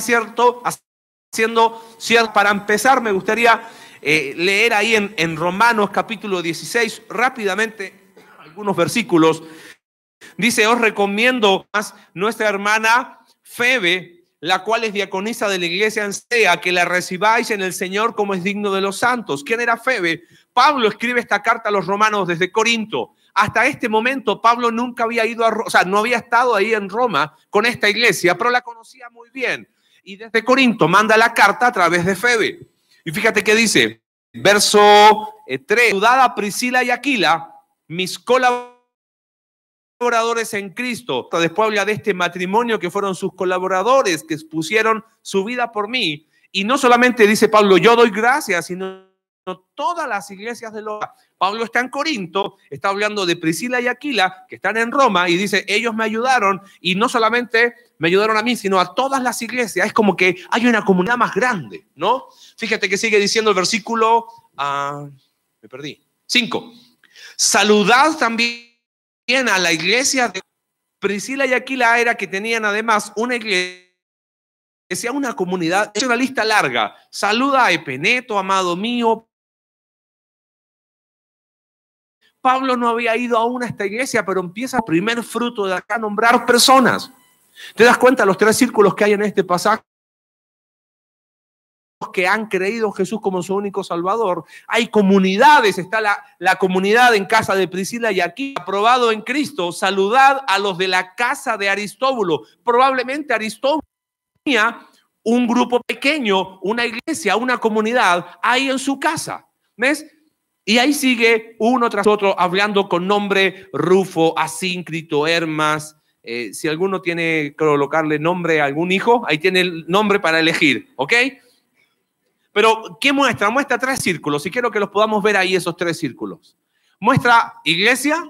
cierto, haciendo cierto. Para empezar, me gustaría eh, leer ahí en, en Romanos capítulo 16 rápidamente algunos versículos. Dice, os recomiendo más nuestra hermana Febe, la cual es diaconisa de la iglesia en Sea, que la recibáis en el Señor como es digno de los santos. ¿Quién era Febe? Pablo escribe esta carta a los romanos desde Corinto. Hasta este momento Pablo nunca había ido a, o sea, no había estado ahí en Roma con esta iglesia, pero la conocía muy bien. Y desde Corinto manda la carta a través de Febe. Y fíjate qué dice, verso 3, eh, a Priscila y Aquila, mis colaboradores en Cristo. Después habla de este matrimonio que fueron sus colaboradores, que expusieron su vida por mí. Y no solamente dice Pablo, yo doy gracias, sino todas las iglesias de los... Pablo está en Corinto, está hablando de Priscila y Aquila, que están en Roma, y dice, ellos me ayudaron, y no solamente me ayudaron a mí, sino a todas las iglesias. Es como que hay una comunidad más grande, ¿no? Fíjate que sigue diciendo el versículo, ah, me perdí, 5. Saludad también a la iglesia de Priscila y Aquila era que tenían además una iglesia, una comunidad, es una lista larga. Saluda a Epeneto, amado mío. Pablo no había ido aún a esta iglesia, pero empieza el primer fruto de acá a nombrar personas. ¿Te das cuenta los tres círculos que hay en este pasaje? que han creído en Jesús como su único Salvador. Hay comunidades, está la, la, comunidad en casa de Priscila y aquí, aprobado en Cristo. Saludad a los de la casa de Aristóbulo. Probablemente Aristóbulo tenía un grupo pequeño, una iglesia, una comunidad ahí en su casa. ¿Ves? Y ahí sigue uno tras otro hablando con nombre Rufo, Asíncrito, Hermas. Eh, si alguno tiene que colocarle nombre a algún hijo, ahí tiene el nombre para elegir, ¿ok? Pero, ¿qué muestra? Muestra tres círculos y quiero que los podamos ver ahí, esos tres círculos. Muestra iglesia,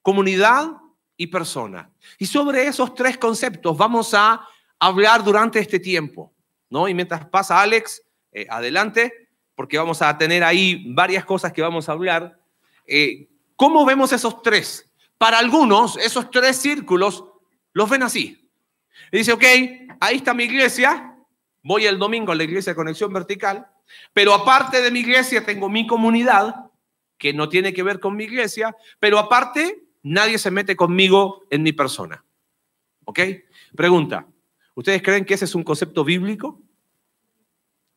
comunidad y persona. Y sobre esos tres conceptos vamos a hablar durante este tiempo. ¿no? Y mientras pasa Alex, eh, adelante, porque vamos a tener ahí varias cosas que vamos a hablar. Eh, ¿Cómo vemos esos tres? Para algunos, esos tres círculos los ven así. Dice, ok, ahí está mi iglesia, Voy el domingo a la iglesia de Conexión Vertical, pero aparte de mi iglesia tengo mi comunidad, que no tiene que ver con mi iglesia, pero aparte nadie se mete conmigo en mi persona. ¿Ok? Pregunta, ¿ustedes creen que ese es un concepto bíblico?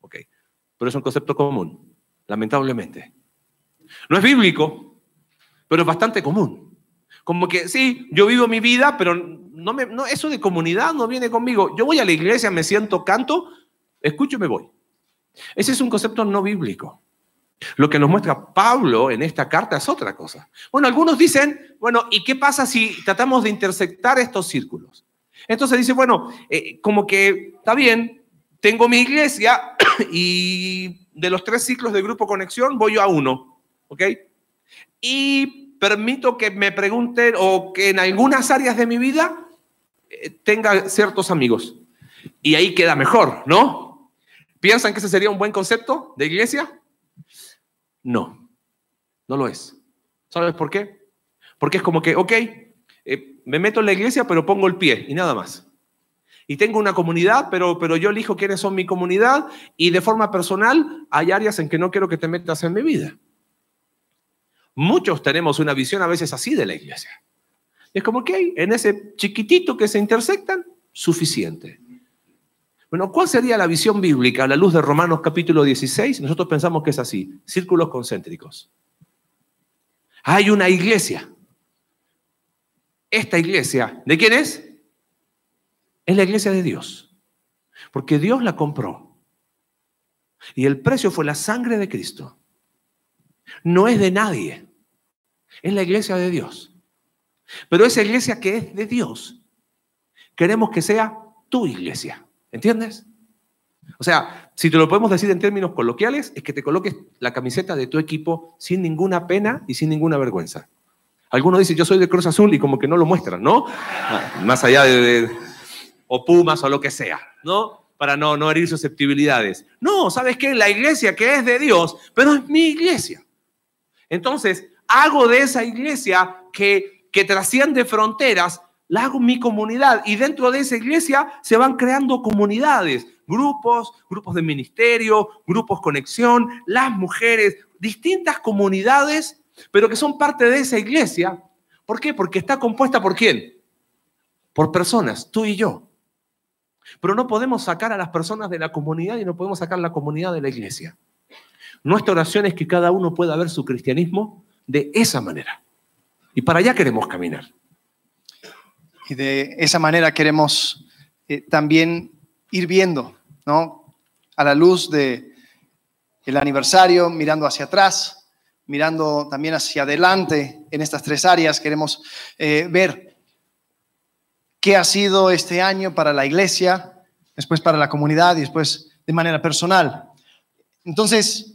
Ok, pero es un concepto común, lamentablemente. No es bíblico, pero es bastante común. Como que sí, yo vivo mi vida, pero no me, no, eso de comunidad no viene conmigo. Yo voy a la iglesia, me siento, canto, escucho y me voy. Ese es un concepto no bíblico. Lo que nos muestra Pablo en esta carta es otra cosa. Bueno, algunos dicen, bueno, ¿y qué pasa si tratamos de intersectar estos círculos? Entonces dice, bueno, eh, como que está bien, tengo mi iglesia y de los tres ciclos de grupo conexión voy yo a uno, ¿ok? Y permito que me pregunten o que en algunas áreas de mi vida eh, tenga ciertos amigos. Y ahí queda mejor, ¿no? ¿Piensan que ese sería un buen concepto de iglesia? No, no lo es. ¿Sabes por qué? Porque es como que, ok, eh, me meto en la iglesia, pero pongo el pie y nada más. Y tengo una comunidad, pero, pero yo elijo quiénes son mi comunidad y de forma personal hay áreas en que no quiero que te metas en mi vida. Muchos tenemos una visión a veces así de la iglesia. Es como que en ese chiquitito que se intersectan, suficiente. Bueno, ¿cuál sería la visión bíblica a la luz de Romanos capítulo 16? Nosotros pensamos que es así, círculos concéntricos. Hay una iglesia. Esta iglesia, ¿de quién es? Es la iglesia de Dios. Porque Dios la compró. Y el precio fue la sangre de Cristo. No es de nadie. Es la iglesia de Dios. Pero esa iglesia que es de Dios, queremos que sea tu iglesia. ¿Entiendes? O sea, si te lo podemos decir en términos coloquiales, es que te coloques la camiseta de tu equipo sin ninguna pena y sin ninguna vergüenza. Algunos dicen, yo soy de Cruz Azul y como que no lo muestran, ¿no? Ah, más allá de, o Pumas o lo que sea, ¿no? Para no, no herir susceptibilidades. No, ¿sabes qué? La iglesia que es de Dios, pero es mi iglesia. Entonces, hago de esa iglesia que, que trasciende fronteras la hago mi comunidad y dentro de esa iglesia se van creando comunidades, grupos, grupos de ministerio, grupos conexión, las mujeres, distintas comunidades, pero que son parte de esa iglesia. ¿Por qué? Porque está compuesta por quién? Por personas, tú y yo. Pero no podemos sacar a las personas de la comunidad y no podemos sacar la comunidad de la iglesia. Nuestra oración es que cada uno pueda ver su cristianismo de esa manera. Y para allá queremos caminar. Y de esa manera queremos eh, también ir viendo, ¿no? A la luz de el aniversario, mirando hacia atrás, mirando también hacia adelante en estas tres áreas, queremos eh, ver qué ha sido este año para la iglesia, después para la comunidad y después de manera personal. Entonces,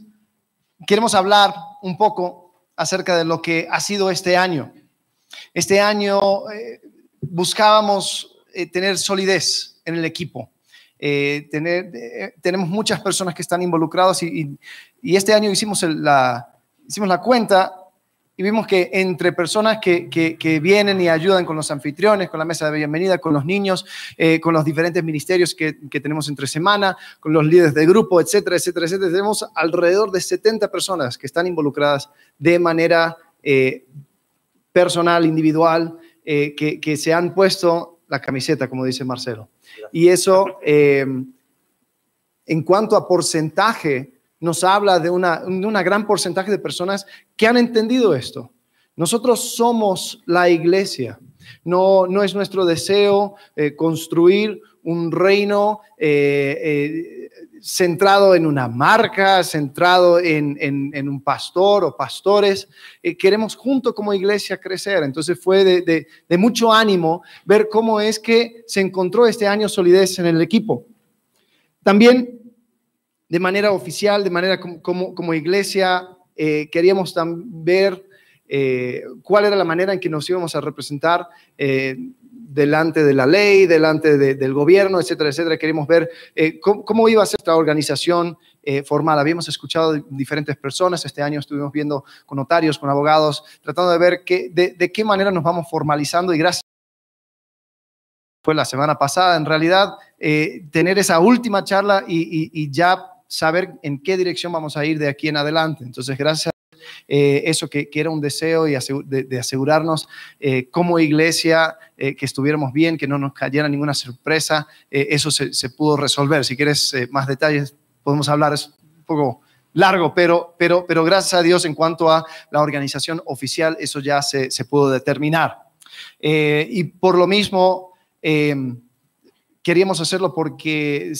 queremos hablar un poco acerca de lo que ha sido este año. Este año eh, buscábamos eh, tener solidez en el equipo. Eh, tenemos muchas personas que están involucradas y, este año hicimos, la, hicimos la cuenta y vimos que entre personas que, que, vienen y ayudan con los anfitriones, con la mesa de bienvenida, con los niños, con los diferentes ministerios que, que, tenemos entre semana, con los líderes de grupo, etcétera, etcétera, etcétera, tenemos alrededor de 70 personas que están involucradas de manera personal, individual, eh, que, se han puesto la camiseta, como dice Marcelo. Y eso, eh, en cuanto a porcentaje, nos habla de una, una gran porcentaje de personas que han entendido esto. Nosotros somos la iglesia. No, no es nuestro deseo eh, construir un reino centrado en una marca, centrado en, un pastor o pastores. Eh, queremos junto como iglesia crecer. Entonces fue de, mucho ánimo ver cómo es que se encontró este año solidez en el equipo. También de manera oficial, de manera como, como, iglesia, eh, queríamos también ver eh, cuál era la manera en que nos íbamos a representar delante de la ley, delante del gobierno, etcétera, etcétera. Queremos ver eh, cómo, iba a ser esta organización eh, formal. Habíamos escuchado diferentes personas, este año estuvimos viendo con notarios, con abogados, tratando de ver de, qué manera nos vamos formalizando y gracias fue la semana pasada, en realidad, eh, tener esa última charla y, ya saber en qué dirección vamos a ir de aquí en adelante. Entonces, gracias eh, eso que, era un deseo y de, asegurarnos eh, como iglesia eh, que estuviéramos bien, que no nos cayera ninguna sorpresa, eso se, pudo resolver. Si quieres más detalles, podemos hablar, es un poco largo, pero, pero, pero gracias a Dios en cuanto a la organización oficial, eso ya se, se pudo determinar. y por lo mismo, queríamos hacerlo porque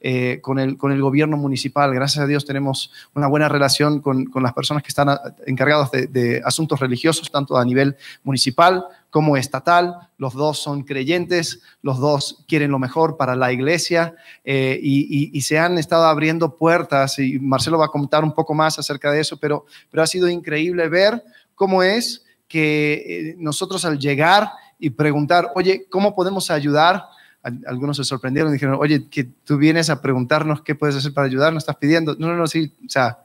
eh, con, el, con el gobierno municipal. Gracias a Dios tenemos una buena relación con, con las personas que están encargadas de, asuntos religiosos, tanto a nivel municipal como estatal. Los dos son creyentes, los dos quieren lo mejor para la iglesia eh, y, y, se han estado abriendo puertas y Marcelo va a comentar un poco más acerca de eso, pero, pero ha sido increíble ver cómo es que eh, nosotros al llegar y preguntar, oye, ¿cómo podemos ayudar? Algunos se sorprendieron y dijeron, oye, que tú vienes a preguntarnos qué puedes hacer para ayudar, nos estás pidiendo. No, no, no, sí, o sea,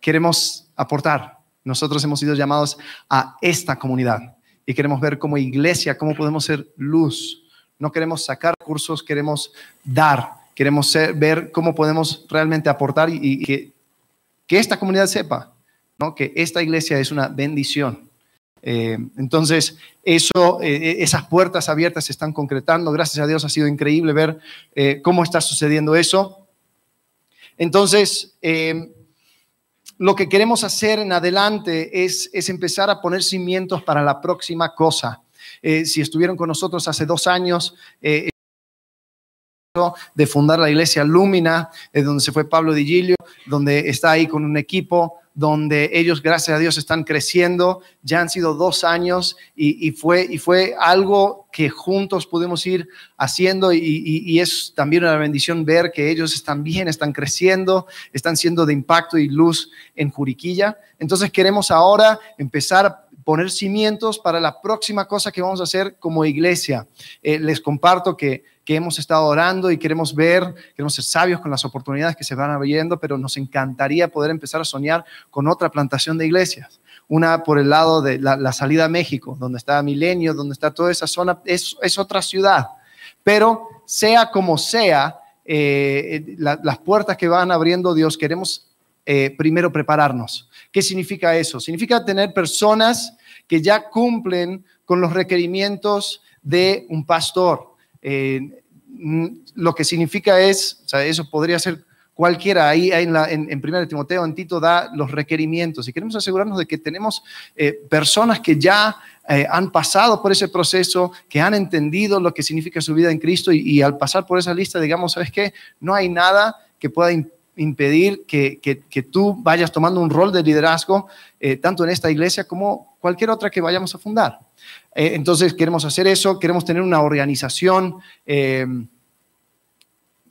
queremos aportar. Nosotros hemos sido llamados a esta comunidad y queremos ver como iglesia cómo podemos ser luz. No queremos sacar cursos, queremos dar, queremos ver cómo podemos realmente aportar y, que, que, esta comunidad sepa ¿no? que esta iglesia es una bendición eh, entonces, eso, eh, esas puertas abiertas se están concretando. Gracias a Dios ha sido increíble ver eh, cómo está sucediendo eso. Entonces, lo que queremos hacer en adelante es, empezar a poner cimientos para la próxima cosa. si estuvieron con nosotros hace dos años, de fundar la iglesia Lumina, donde se fue Pablo Digilio, donde está ahí con un equipo, donde ellos, gracias a Dios, están creciendo. Ya han sido dos años y, fue, algo que juntos pudimos ir haciendo y, es también una bendición ver que ellos están bien, están creciendo, están siendo de impacto y luz en Juriquilla. Entonces queremos ahora empezar poner cimientos para la próxima cosa que vamos a hacer como iglesia. Eh, les comparto que, que hemos estado orando y queremos ver, queremos ser sabios con las oportunidades que se van abriendo, pero nos encantaría poder empezar a soñar con otra plantación de iglesias. Una por el lado de la, salida a México, donde está Milenio, donde está toda esa zona, es, es otra ciudad. Pero sea como sea, eh, las puertas que van abriendo Dios, queremos eh, primero prepararnos. ¿Qué significa eso? Significa tener personas que ya cumplen con los requerimientos de un pastor. Eh, lo que significa es, o sea, eso podría ser cualquiera, ahí en, la, en, en Timoteo, en Tito, da los requerimientos y queremos asegurarnos de que tenemos eh, personas que ya han pasado por ese proceso, que han entendido lo que significa su vida en Cristo y, al pasar por esa lista, digamos, ¿sabes qué? No hay nada que pueda impedir que, que, tú vayas tomando un rol de liderazgo, eh, tanto en esta iglesia como cualquier otra que vayamos a fundar. Eh, entonces, queremos hacer eso, queremos tener una organización eh,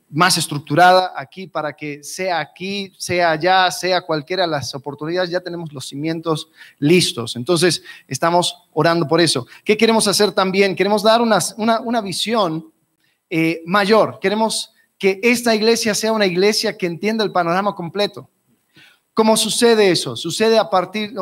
más estructurada aquí para que sea aquí, sea allá, sea cualquiera las oportunidades, ya tenemos los cimientos listos. Entonces, estamos orando por eso. ¿Qué queremos hacer también? Queremos dar una, una, una visión mayor. Queremos que esta iglesia sea una iglesia que entienda el panorama completo. ¿Cómo sucede eso? Sucede a partir,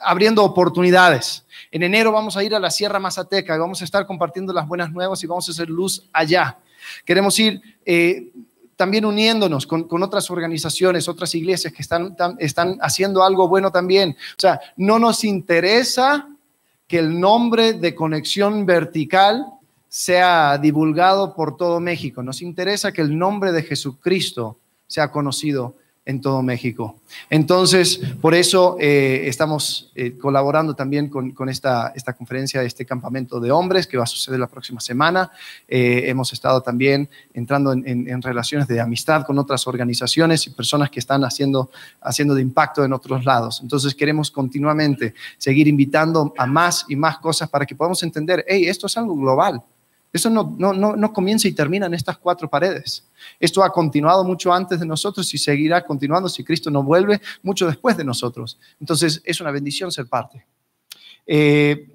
abriendo oportunidades. En enero vamos a ir a la Sierra Mazateca y vamos a estar compartiendo las buenas nuevas y vamos a hacer luz allá. Queremos ir eh, también uniéndonos con, otras organizaciones, otras iglesias que están, están haciendo algo bueno también. O sea, no nos interesa que el nombre de conexión vertical sea divulgado por todo México. Nos interesa que el nombre de Jesucristo sea conocido en todo México. Entonces, por eso eh, estamos eh, colaborando también con, esta, conferencia, este campamento de hombres que va a suceder la próxima semana. Eh, hemos estado también entrando en, relaciones de amistad con otras organizaciones y personas que están haciendo, haciendo de impacto en otros lados. Entonces, queremos continuamente seguir invitando a más y más cosas para que podamos entender, hey, esto es algo global. Eso no, no, no, comienza y termina en estas cuatro paredes. Esto ha continuado mucho antes de nosotros y seguirá continuando si Cristo no vuelve mucho después de nosotros. Entonces es una bendición ser parte. Eh,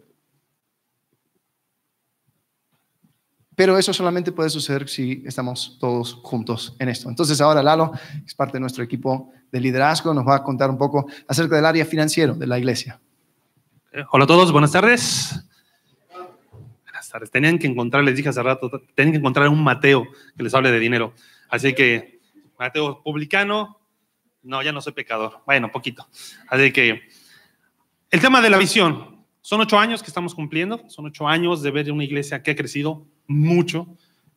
pero eso solamente puede suceder si estamos todos juntos en esto. Entonces ahora Lalo, es parte de nuestro equipo de liderazgo, nos va a contar un poco acerca del área financiero de la iglesia. Eh, hola a todos, buenas tardes. Tenían que encontrar, les dije hace rato, tenían que encontrar un Mateo que les hable de dinero. Así que, Mateo publicano, no, ya no soy pecador. Bueno, poquito. Así que, el tema de la visión. Son ocho años que estamos cumpliendo, son ocho años de ver una iglesia que ha crecido mucho.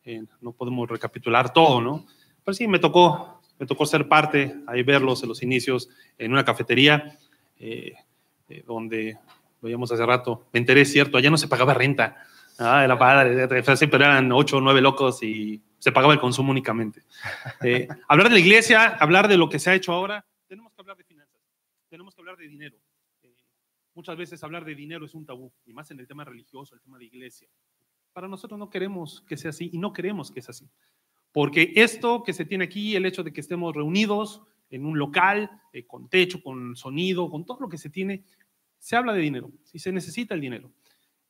Eh, no podemos recapitular todo, ¿no? Pero sí, me tocó, me tocó ser parte, ahí verlos en los inicios, en una cafetería, eh, eh, donde veíamos hace rato, me enteré, cierto, allá no se pagaba renta. Ah, era padre, siempre eran ocho o nueve locos y se pagaba el consumo únicamente. Eh, hablar de la iglesia, hablar de lo que se ha hecho ahora, tenemos que hablar de finanzas, tenemos que hablar de dinero. Eh, muchas veces hablar de dinero es un tabú, y más en el tema religioso, el tema de iglesia. Para nosotros no queremos que sea así y no queremos que sea así. Porque esto que se tiene aquí, el hecho de que estemos reunidos en un local, eh, con techo, con sonido, con todo lo que se tiene, se habla de dinero, si se necesita el dinero.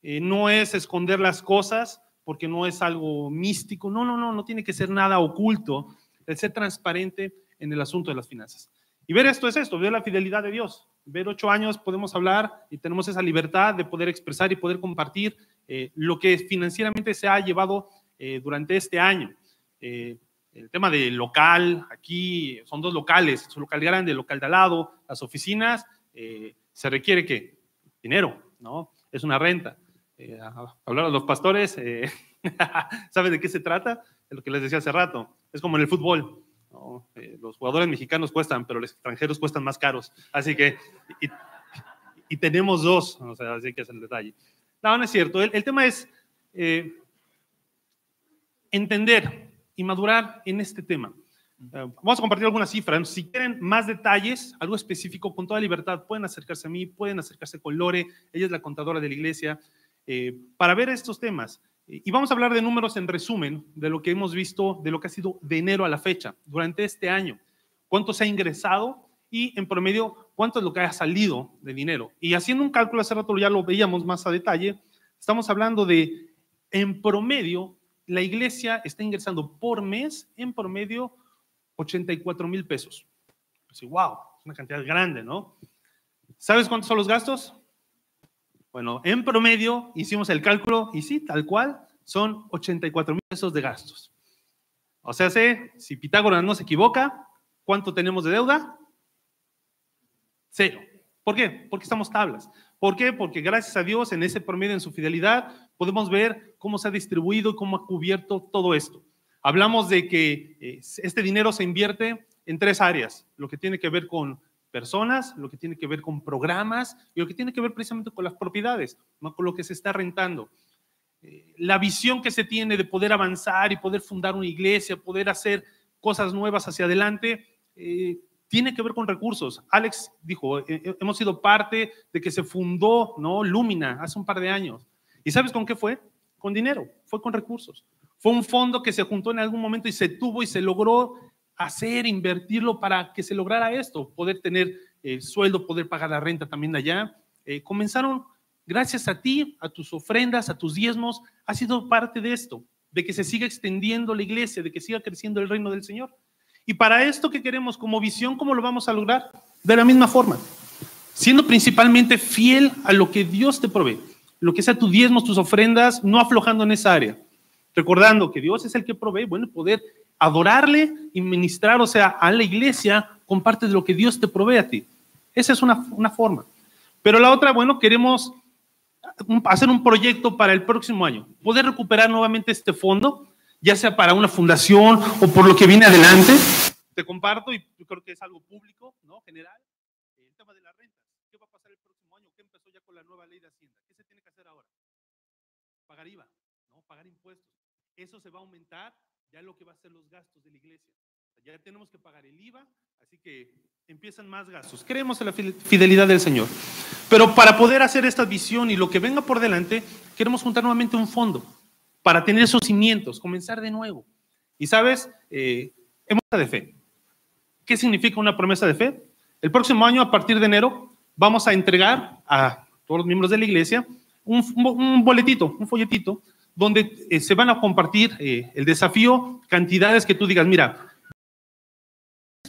Eh, no es esconder las cosas porque no es algo místico, no, no, no, no tiene que ser nada oculto, el ser transparente en el asunto de las finanzas. Y ver esto es esto, ver la fidelidad de Dios. Ver ocho años podemos hablar y tenemos esa libertad de poder expresar y poder compartir eh, lo que financieramente se ha llevado eh, durante este año. el tema del local, aquí son dos locales, es un local grande, el local de al lado, las oficinas, se requiere que dinero, ¿no? Es una renta. Eh, hablar a los pastores, eh, ¿sabe de qué se trata? Es lo que les decía hace rato. Es como en el fútbol. Eh, los jugadores mexicanos cuestan, pero los extranjeros cuestan más caros. Así que, y, tenemos dos, o sea, así que es el detalle. No, no es cierto. El, tema es entender y madurar en este tema. vamos a compartir algunas cifras. Si quieren más detalles, algo específico, con toda libertad, pueden acercarse a mí, pueden acercarse con Lore, ella es la contadora de la iglesia. Eh, para ver estos temas. Y vamos a hablar de números en resumen de lo que hemos visto, de lo que ha sido de enero a la fecha, durante este año. ¿Cuánto se ha ingresado? Y en promedio, cuánto es lo que ha salido de dinero. Y haciendo un cálculo hace rato ya lo veíamos más a detalle, estamos hablando de, en promedio, la iglesia está ingresando por mes, en promedio, 84 mil pesos. Así, wow, es una cantidad grande, ¿no? ¿Sabes cuántos son los gastos? Bueno, en promedio hicimos el cálculo y sí, tal cual, son 84 mil pesos de gastos. O sea, si Pitágoras no se equivoca, ¿cuánto tenemos de deuda? Cero. ¿Por qué? Porque estamos tablas. ¿Por qué? Porque gracias a Dios, en ese promedio, en su fidelidad, podemos ver cómo se ha distribuido y cómo ha cubierto todo esto. Hablamos de que eh, este dinero se invierte en tres áreas, lo que tiene que ver con personas, lo que tiene que ver con programas y lo que tiene que ver precisamente con las propiedades, con lo que se está rentando. Eh, la visión que se tiene de poder avanzar y poder fundar una iglesia, poder hacer cosas nuevas hacia adelante, eh, tiene que ver con recursos. Alex dijo, eh, hemos sido parte de que se fundó ¿no? Lumina hace un par de años. ¿Y sabes con qué fue? Con dinero, fue con recursos. Fue un fondo que se juntó en algún momento y se tuvo y se logró hacer, invertirlo para que se lograra esto, poder tener el sueldo, poder pagar la renta también allá. comenzaron gracias a ti, a tus ofrendas, a tus diezmos, ha sido parte de esto, de que se siga extendiendo la iglesia, de que siga creciendo el reino del Señor. Y para esto que queremos como visión, ¿cómo lo vamos a lograr? De la misma forma, siendo principalmente fiel a lo que Dios te provee, lo que sea tus diezmos, tus ofrendas, no aflojando en esa área, recordando que Dios es el que provee, bueno, poder adorarle y ministrar, o sea, a la iglesia con parte de lo que Dios te provee a ti. Esa es una, una forma. Pero la otra, bueno, queremos hacer un proyecto para el próximo año, poder recuperar nuevamente este fondo, ya sea para una fundación o por lo que viene adelante. Te comparto, y yo creo que es algo público, ¿no? General, el tema de la renta. ¿Qué va a pasar el próximo año? ¿Qué empezó ya con la nueva ley de Hacienda? ¿Qué se tiene que hacer ahora? Pagar IVA, ¿no? Pagar impuestos. Eso se va a aumentar ya lo que va a ser los gastos de la iglesia. Ya tenemos que pagar el IVA, así que empiezan más gastos. Creemos en la fidelidad del Señor. Pero para poder hacer esta visión y lo que venga por delante, queremos juntar nuevamente un fondo para tener esos cimientos, comenzar de nuevo. Y sabes, eh, de fe. ¿Qué significa una promesa de fe? El próximo año, a partir de enero, vamos a entregar a todos los miembros de la iglesia un, boletito, un folletito, donde eh, se van a compartir eh, el desafío, cantidades que tú digas, mira,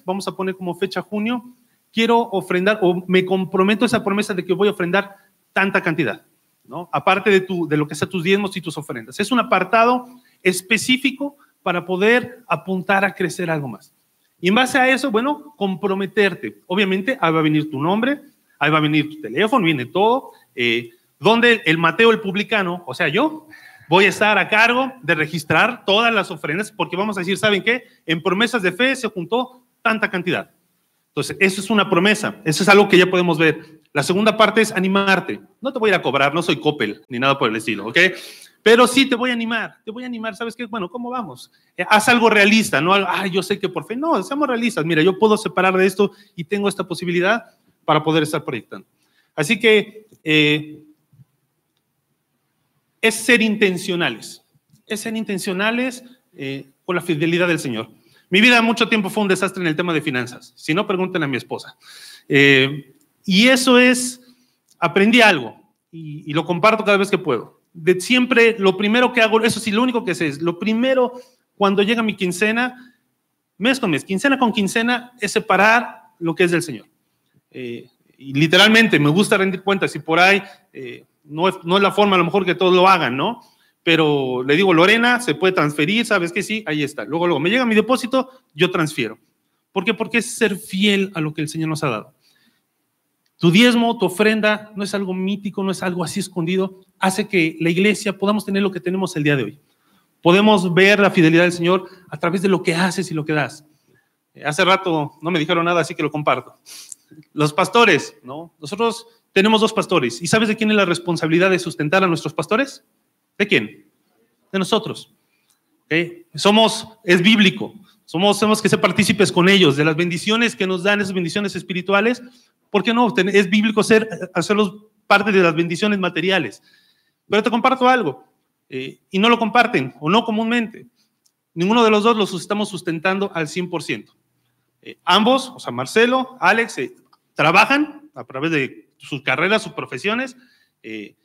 vamos a poner como fecha junio, quiero ofrendar o me comprometo esa promesa de que voy a ofrendar tanta cantidad, ¿no? Aparte de, tu, de lo que sea tus diezmos y tus ofrendas. Es un apartado específico para poder apuntar a crecer algo más. Y en base a eso, bueno, comprometerte. Obviamente, ahí va a venir tu nombre, ahí va a venir tu teléfono, viene todo. Eh, donde el Mateo, el publicano, o sea, yo, voy a estar a cargo de registrar todas las ofrendas, porque vamos a decir, ¿saben qué? En promesas de fe se juntó tanta cantidad. Entonces, eso es una promesa, eso es algo que ya podemos ver. La segunda parte es animarte. No te voy a cobrar, no soy Coppel ni nada por el estilo, ¿ok? Pero sí te voy a animar, te voy a animar, ¿sabes qué? Bueno, ¿cómo vamos? Eh, haz algo realista, no, ah, yo sé que por fe, no, seamos realistas. Mira, yo puedo separar de esto y tengo esta posibilidad para poder estar proyectando. Así que eh, es ser intencionales, es ser intencionales eh, con la fidelidad del Señor. Mi vida mucho tiempo fue un desastre en el tema de finanzas. Si no, pregúntenle a mi esposa. Eh, y eso es, aprendí algo y, lo comparto cada vez que puedo. De siempre, lo primero que hago, eso sí, lo único que sé es, lo primero cuando llega mi quincena, mes con mes, quincena con quincena, es separar lo que es del Señor. Eh, y literalmente me gusta rendir cuentas y por ahí eh, no, es, no es la forma a lo mejor que todos lo hagan, ¿no? pero le digo, Lorena, se puede transferir, ¿sabes que sí? Ahí está. Luego, luego, me llega mi depósito, yo transfiero. ¿Por qué? Porque es ser fiel a lo que el Señor nos ha dado. Tu diezmo, tu ofrenda, no es algo mítico, no es algo así escondido, hace que la iglesia podamos tener lo que tenemos el día de hoy. Podemos ver la fidelidad del Señor a través de lo que haces y lo que das. Hace rato no me dijeron nada, así que lo comparto. Los pastores, ¿no? Nosotros tenemos dos pastores. ¿Y sabes de quién es la responsabilidad de sustentar a nuestros pastores? ¿De quién? De nosotros. Somos, es bíblico. Somos, somos que ser partícipes con ellos, de las bendiciones que nos dan, esas bendiciones espirituales. ¿Por qué no? Es bíblico ser, hacerlos parte de las bendiciones materiales. Pero te comparto algo, eh, y no lo comparten, o no comúnmente. Ninguno de los dos los estamos sustentando al 100%. Eh, ambos, o sea, Marcelo, Alex, eh, trabajan a través de sus carreras, sus profesiones, eh,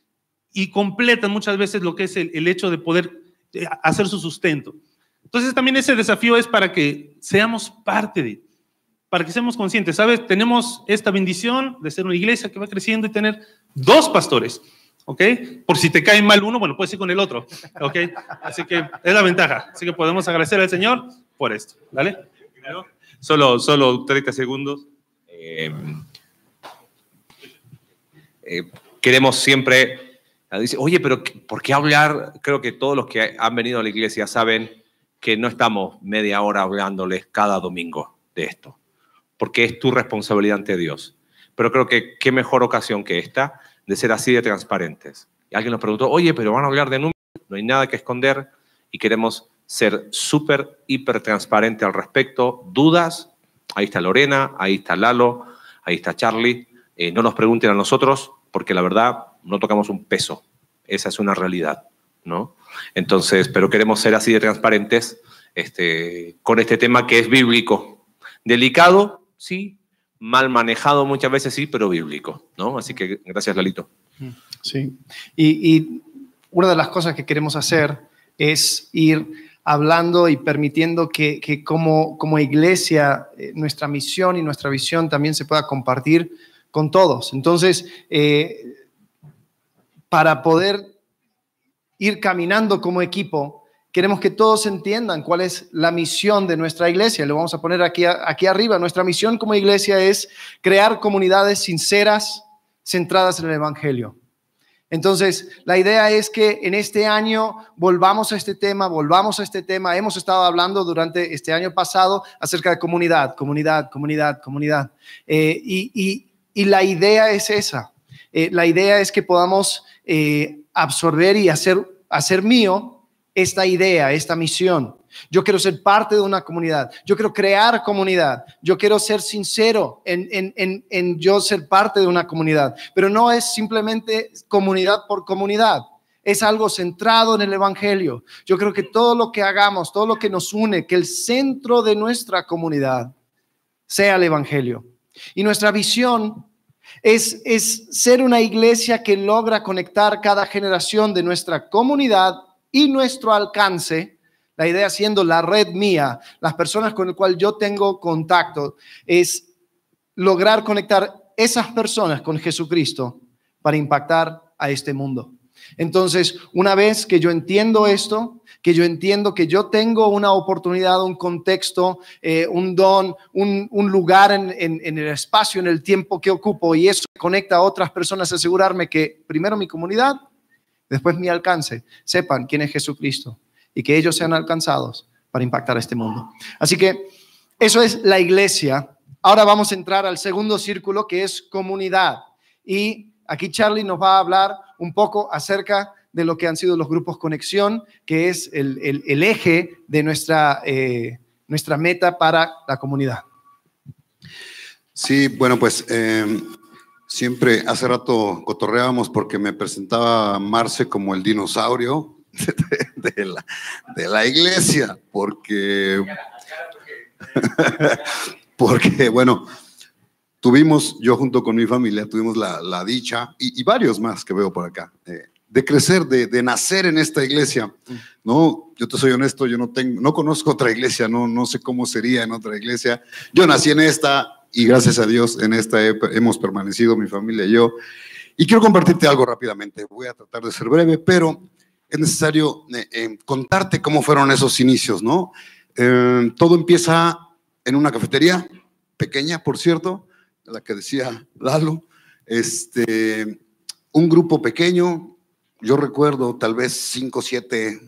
y completan muchas veces lo que es el, el hecho de poder eh, hacer su sustento. Entonces también ese desafío es para que seamos parte de, para que seamos conscientes, ¿sabes? Tenemos esta bendición de ser una iglesia que va creciendo y tener dos pastores, ¿ok? Por si te cae mal uno, bueno, puedes ir con el otro, ¿ok? Así que es la ventaja. Así que podemos agradecer al Señor por esto, ¿vale? Solo, solo 30 segundos. Eh, eh, queremos siempre, dice, oye, pero ¿por qué hablar? Creo que todos los que han venido a la iglesia saben que no estamos media hora hablándoles cada domingo de esto, porque es tu responsabilidad ante Dios. Pero creo que qué mejor ocasión que esta de ser así de transparentes. Y alguien nos preguntó, oye, pero van a hablar de números, no hay nada que esconder y queremos ser súper, hiper transparente al respecto. ¿Dudas? Ahí está Lorena, ahí está Lalo, ahí está Charlie. Eh, no nos pregunten a nosotros, porque la verdad no tocamos un peso. Esa es una realidad, ¿no? Entonces, pero queremos ser así de transparentes este, con este tema que es bíblico. Delicado, sí. Mal manejado muchas veces, sí, pero bíblico, ¿no? Así que gracias, Lalito. Sí. Y, y una de las cosas que queremos hacer es ir hablando y permitiendo que, que como, como iglesia eh, nuestra misión y nuestra visión también se pueda compartir con todos. Entonces, eh, para poder ir caminando como equipo, queremos que todos entiendan cuál es la misión de nuestra iglesia. Lo vamos a poner aquí, aquí arriba. Nuestra misión como iglesia es crear comunidades sinceras, centradas en el Evangelio. Entonces, la idea es que en este año volvamos a este tema, volvamos a este tema. Hemos estado hablando durante este año pasado acerca de comunidad, comunidad, comunidad, comunidad. Eh, y, la idea es esa. Eh, la idea es que podamos eh, absorber y hacer, hacer mío esta idea, esta misión. Yo quiero ser parte de una comunidad. Yo quiero crear comunidad. Yo quiero ser sincero en, en, en, yo ser parte de una comunidad. Pero no es simplemente comunidad por comunidad. Es algo centrado en el Evangelio. Yo creo que todo lo que hagamos, todo lo que nos une, que el centro de nuestra comunidad sea el Evangelio. Y nuestra visión es, es ser una iglesia que logra conectar cada generación de nuestra comunidad y nuestro alcance la idea siendo la red mía, las personas con las cuales yo tengo contacto, es lograr conectar esas personas con Jesucristo para impactar a este mundo. Entonces, una vez que yo entiendo esto, que yo entiendo que yo tengo una oportunidad, un contexto, eh, un don, un, lugar en, en, el espacio, en el tiempo que ocupo, y eso conecta a otras personas, asegurarme que primero mi comunidad, después mi alcance, sepan quién es Jesucristo y que ellos sean alcanzados para impactar este mundo. Así que eso es la iglesia. Ahora vamos a entrar al segundo círculo que es comunidad. Y aquí Charlie nos va a hablar un poco acerca de lo que han sido los grupos conexión, que es el, eje de nuestra, eh, nuestra meta para la comunidad. Sí, bueno, pues em, siempre hace rato cotorreábamos porque me presentaba Marce como el dinosaurio de, la, de la iglesia, porque, porque, bueno, tuvimos, yo junto con mi familia, tuvimos la, la dicha, y, varios más que veo por acá, eh, de crecer, de, de, nacer en esta iglesia. No, yo te soy honesto, yo no tengo, no conozco otra iglesia, no, no sé cómo sería en otra iglesia. Yo nací en esta y gracias a Dios en esta hemos permanecido mi familia y yo. Y quiero compartirte algo rápidamente. Voy a tratar de ser breve, pero es necesario eh, eh, contarte cómo fueron esos inicios, ¿no? Eh, todo empieza en una cafetería, pequeña, por cierto, la que decía Lalo, este, un grupo pequeño, yo recuerdo tal vez cinco, siete,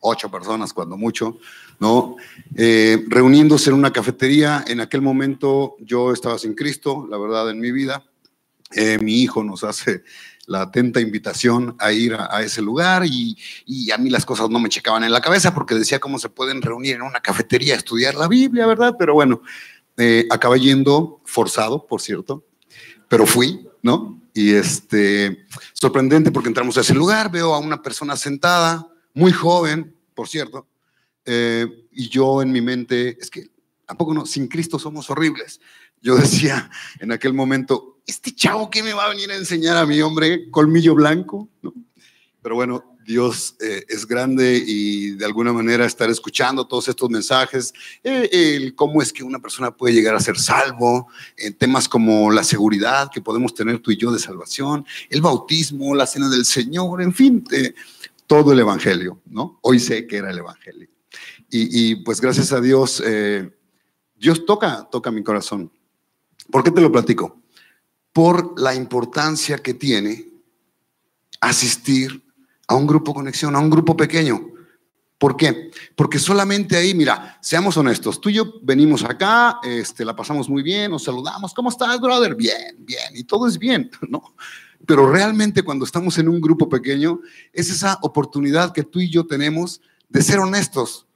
ocho personas, cuando mucho, ¿no? reuniéndose en una cafetería. En aquel momento yo estaba sin Cristo, la verdad, en mi vida. mi hijo nos hace la atenta invitación a ir a, ese lugar y, a mí las cosas no me checaban en la cabeza porque decía cómo se pueden reunir en una cafetería a estudiar la Biblia, ¿verdad? Pero bueno, eh, yendo forzado, por cierto, pero fui, ¿no? Y este, sorprendente porque entramos a ese lugar, veo a una persona sentada, muy joven, por cierto, eh, y yo en mi mente, es que, ¿a poco no? Sin Cristo somos horribles. yo decía en aquel momento, este chavo, ¿qué me va a venir a enseñar a mi hombre colmillo blanco? ¿No? Pero bueno, Dios eh, es grande y de alguna manera estar escuchando todos estos mensajes, eh, el cómo es que una persona puede llegar a ser salvo, en temas como la seguridad que podemos tener tú y yo de salvación, el bautismo, la cena del Señor, en fin, eh, todo el Evangelio, ¿no? Hoy sé que era el Evangelio. Y, y pues gracias a Dios, Dios toca, toca mi corazón. ¿Por qué te lo platico? Por la importancia que tiene asistir a un grupo conexión, a un grupo pequeño. ¿Por qué? Porque solamente ahí, mira, seamos honestos, tú y yo venimos acá, este, la pasamos muy bien, nos saludamos, ¿cómo estás, brother? Bien, bien, y todo es bien, ¿no? Pero realmente cuando estamos en un grupo pequeño, es esa oportunidad que tú y yo tenemos de ser honestos.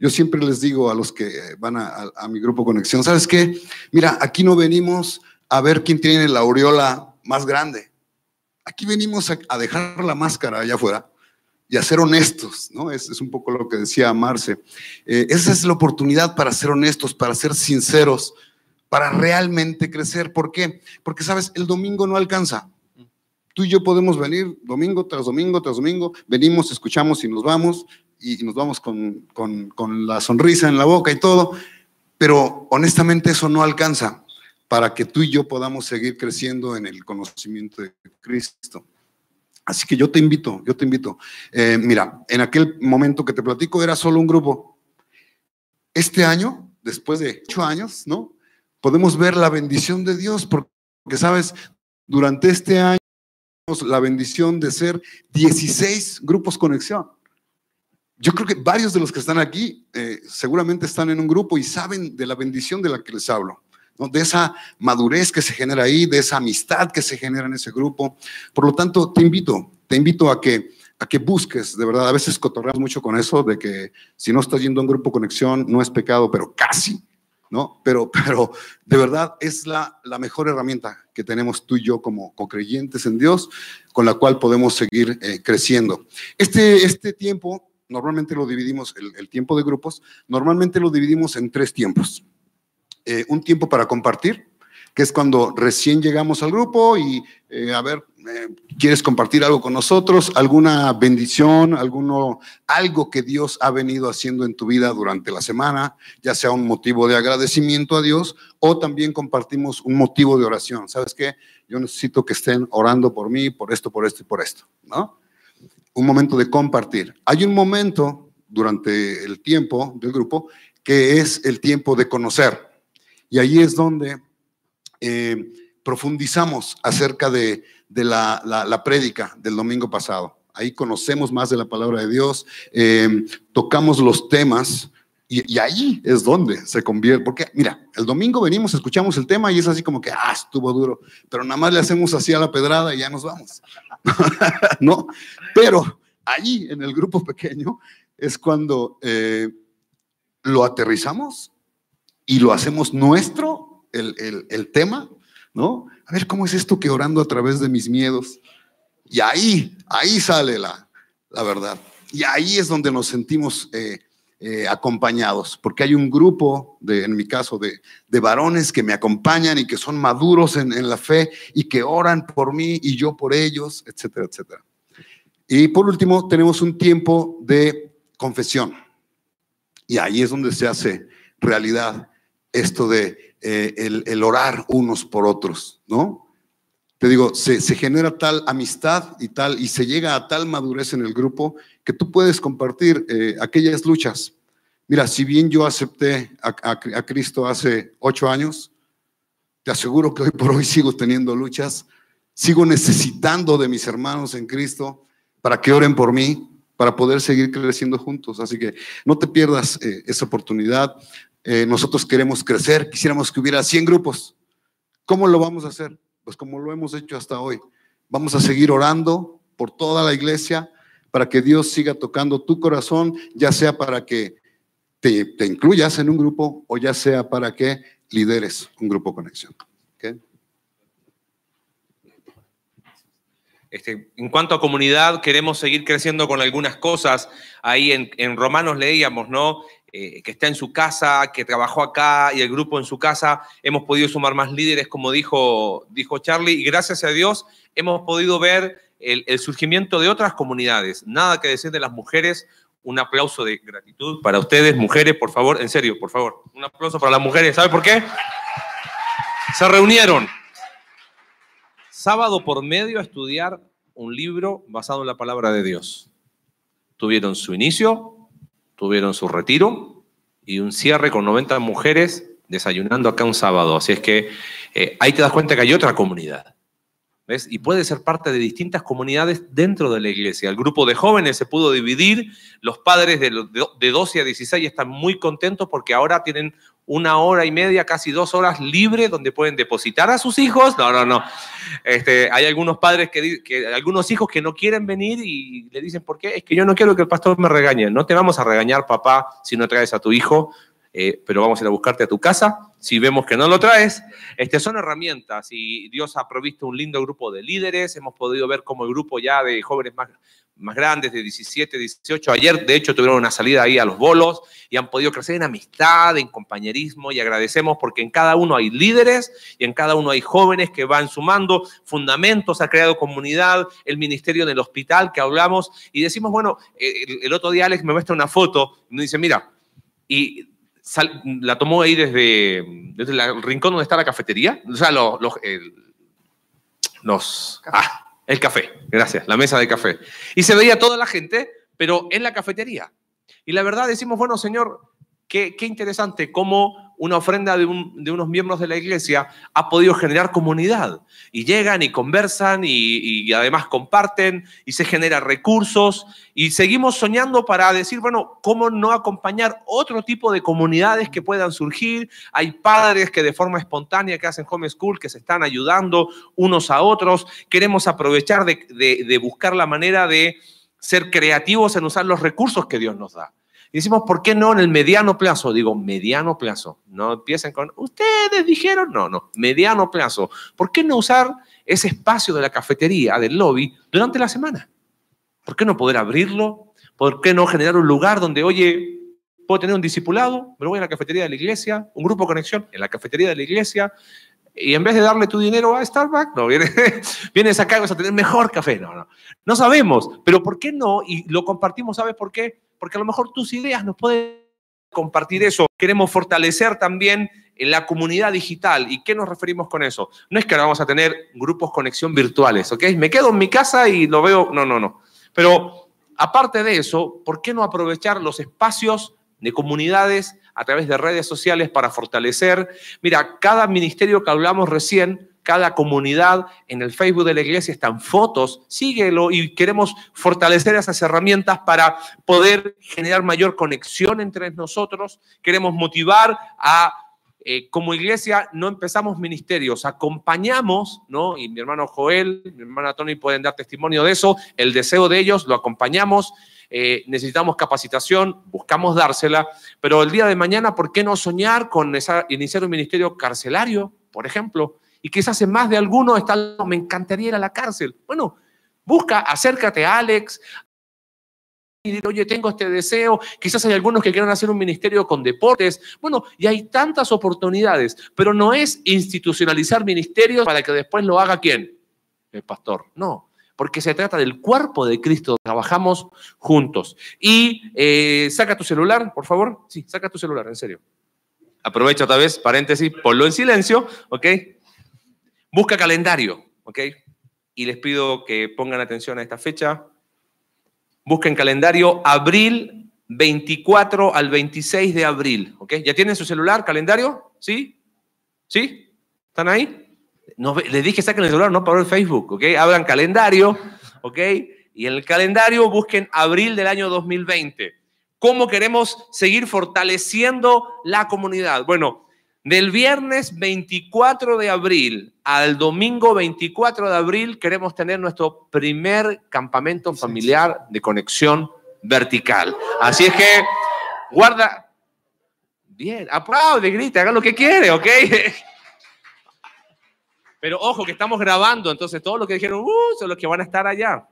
Yo siempre les digo a los que van a, a mi grupo Conexión, ¿sabes qué? Mira, aquí no venimos a ver quién tiene la aureola más grande. Aquí venimos a, dejar la máscara allá afuera y a ser honestos, ¿no? Es, un poco lo que decía Marce. Eh, esa es la oportunidad para ser honestos, para ser sinceros, para realmente crecer. ¿Por qué? Porque, sabes, el domingo no alcanza. Tú y yo podemos venir domingo tras domingo tras domingo, venimos, escuchamos y nos vamos, y nos vamos con, con, con la sonrisa en la boca y todo, pero honestamente eso no alcanza para que tú y yo podamos seguir creciendo en el conocimiento de Cristo. Así que yo te invito, yo te invito. Eh, mira, en aquel momento que te platico era solo un grupo. Este año, después de ocho años, ¿no? Podemos ver la bendición de Dios, porque sabes, durante este año la bendición de ser 16 grupos conexión. Yo creo que varios de los que están aquí eh, seguramente están en un grupo y saben de la bendición de la que les hablo de esa madurez que se genera ahí, de esa amistad que se genera en ese grupo. Por lo tanto, te invito, te invito a que, a que busques, de verdad, a veces cotorreamos mucho con eso, de que si no estás yendo a un grupo conexión, no es pecado, pero casi, ¿no? Pero, pero de verdad es la, la mejor herramienta que tenemos tú y yo como co-creyentes en Dios, con la cual podemos seguir eh, creciendo. Este, este tiempo, normalmente lo dividimos, el tiempo de grupos, normalmente lo dividimos en tres tiempos. Eh, un tiempo para compartir, que es cuando recién llegamos al grupo y, eh, a ver, eh, ¿quieres compartir algo con nosotros? ¿Alguna bendición? Alguno, algo que Dios ha venido haciendo en tu vida durante la semana, ya sea un motivo de agradecimiento a Dios o también compartimos un motivo de oración. ¿Sabes qué? Yo necesito que estén orando por mí, por esto, por esto y por esto, ¿no? Un momento de compartir. Hay un momento durante el tiempo del grupo que es el tiempo de conocer. Y ahí es donde eh, profundizamos acerca de, la, la, prédica del domingo pasado. Ahí conocemos más de la palabra de Dios, eh, tocamos los temas y, ahí es donde se convierte. Porque, mira, el domingo venimos, escuchamos el tema y es así como que, ah, estuvo duro, pero nada más le hacemos así a la pedrada y ya nos vamos. ¿No? Pero ahí en el grupo pequeño es cuando eh, lo aterrizamos y lo hacemos nuestro, el, tema, ¿no? A ver, ¿cómo es esto que orando a través de mis miedos? Y ahí, ahí sale la, la verdad. Y ahí es donde nos sentimos eh, eh, acompañados, porque hay un grupo, de, en mi caso, de, de, varones que me acompañan y que son maduros en, en la fe y que oran por mí y yo por ellos, etcétera, etcétera. Y por último, tenemos un tiempo de confesión. Y ahí es donde se hace realidad esto de eh, el, orar unos por otros, ¿no? Te digo, se, genera tal amistad y tal, y se llega a tal madurez en el grupo que tú puedes compartir eh, aquellas luchas. Mira, si bien yo acepté a, Cristo hace ocho años, te aseguro que hoy por hoy sigo teniendo luchas, sigo necesitando de mis hermanos en Cristo para que oren por mí, para poder seguir creciendo juntos. Así que no te pierdas eh, esa oportunidad. Eh, nosotros queremos crecer, quisiéramos que hubiera 100 grupos. ¿Cómo lo vamos a hacer? Pues como lo hemos hecho hasta hoy. Vamos a seguir orando por toda la iglesia para que Dios siga tocando tu corazón, ya sea para que te, incluyas en un grupo o ya sea para que lideres un grupo conexión. Este, en cuanto a comunidad, queremos seguir creciendo con algunas cosas. Ahí en, en Romanos leíamos, ¿no? Eh, que está en su casa, que trabajó acá y el grupo en su casa. Hemos podido sumar más líderes, como dijo, dijo Charlie, y gracias a Dios hemos podido ver el, el surgimiento de otras comunidades. Nada que decir de las mujeres. Un aplauso de gratitud para ustedes, mujeres, por favor, en serio, por favor. Un aplauso para las mujeres. ¿Sabe por qué? Se reunieron sábado por medio a estudiar un libro basado en la palabra de Dios. Tuvieron su inicio, tuvieron su retiro y un cierre con 90 mujeres desayunando acá un sábado. Así es que eh, ahí te das cuenta que hay otra comunidad. ¿Ves? Y puede ser parte de distintas comunidades dentro de la iglesia. El grupo de jóvenes se pudo dividir. Los padres de, de 12 a 16 están muy contentos porque ahora tienen una hora y media, casi dos horas libre donde pueden depositar a sus hijos. No, no, no. Este, hay algunos padres que, que, algunos hijos que no quieren venir y le dicen, ¿por qué? Es que yo no quiero que el pastor me regañe. No te vamos a regañar, papá, si no traes a tu hijo, eh, pero vamos a ir a buscarte a tu casa. Si vemos que no lo traes, este, son herramientas y Dios ha provisto un lindo grupo de líderes. Hemos podido ver como el grupo ya de jóvenes más más grandes, de 17, 18. Ayer, de hecho, tuvieron una salida ahí a los bolos y han podido crecer en amistad, en compañerismo y agradecemos porque en cada uno hay líderes y en cada uno hay jóvenes que van sumando fundamentos, ha creado comunidad, el ministerio en el hospital que hablamos y decimos, bueno, el, otro día Alex me muestra una foto y me dice, mira, y la tomó ahí desde, desde el rincón donde está la cafetería, o sea, los... los, los ah, el café, gracias, la mesa de café. Y se veía toda la gente, pero en la cafetería. Y la verdad decimos, bueno, Señor, qué, qué interesante cómo una ofrenda de, de, unos miembros de la iglesia ha podido generar comunidad. Y llegan y conversan y, y, además comparten y se generan recursos. Y seguimos soñando para decir, bueno, ¿cómo no acompañar otro tipo de comunidades que puedan surgir? Hay padres que de forma espontánea que hacen homeschool, que se están ayudando unos a otros. Queremos aprovechar de, de buscar la manera de ser creativos en usar los recursos que Dios nos da. Y decimos, ¿por qué no en el mediano plazo? Digo, mediano plazo. No empiecen con, ustedes dijeron, no, no, mediano plazo. ¿Por qué no usar ese espacio de la cafetería, del lobby, durante la semana? ¿Por qué no poder abrirlo? ¿Por qué no generar un lugar donde, oye, puedo tener un discipulado, me voy a la cafetería de la iglesia, un grupo de conexión en la cafetería de la iglesia, y en vez de darle tu dinero a Starbucks, no, vienes, vienes acá y vas a tener mejor café. No, no. No sabemos, pero ¿por qué no? Y lo compartimos, ¿sabes por qué? Porque a lo mejor tus ideas nos pueden compartir eso. Queremos fortalecer también en la comunidad digital. ¿Y qué nos referimos con eso? No es que ahora vamos a tener grupos conexión virtuales, ¿ok? Me quedo en mi casa y lo veo, no, no, no. Pero aparte de eso, ¿por qué no aprovechar los espacios de comunidades a través de redes sociales para fortalecer? Mira, cada ministerio que hablamos recién cada comunidad en el Facebook de la iglesia están fotos, síguelo y queremos fortalecer esas herramientas para poder generar mayor conexión entre nosotros. Queremos motivar a, eh, como iglesia, no empezamos ministerios, acompañamos, ¿no? Y mi hermano Joel, mi hermana Tony pueden dar testimonio de eso, el deseo de ellos, lo acompañamos. Eh, necesitamos capacitación, buscamos dársela, pero el día de mañana, ¿por qué no soñar con iniciar un ministerio carcelario, por ejemplo? Y quizás en más de alguno está, me encantaría ir a la cárcel. Bueno, busca, acércate a Alex, y oye, tengo este deseo, quizás hay algunos que quieran hacer un ministerio con deportes, bueno, y hay tantas oportunidades, pero no es institucionalizar ministerios para que después lo haga quién, el pastor, no, porque se trata del cuerpo de Cristo, trabajamos juntos. Y eh, saca tu celular, por favor, sí, saca tu celular, en serio. Aprovecha otra vez, paréntesis, ponlo en silencio, ¿ok? Busca calendario, ¿ok? Y les pido que pongan atención a esta fecha. Busquen calendario abril 24 al 26 de abril, ¿ok? ¿Ya tienen su celular, calendario? ¿Sí? ¿Sí? ¿Están ahí? Les dije saquen el celular, no para el Facebook, ¿ok? Abran calendario, ¿ok? Y en el calendario busquen abril del año 2020. ¿Cómo queremos seguir fortaleciendo la comunidad? Bueno, del viernes 24 de abril al domingo 24 de abril queremos tener nuestro primer campamento familiar de conexión vertical. Así es que guarda. Bien, aplaude, grita, haga lo que quiere, ¿ok? Pero ojo que estamos grabando, entonces todos los que dijeron, uh, son los que van a estar allá.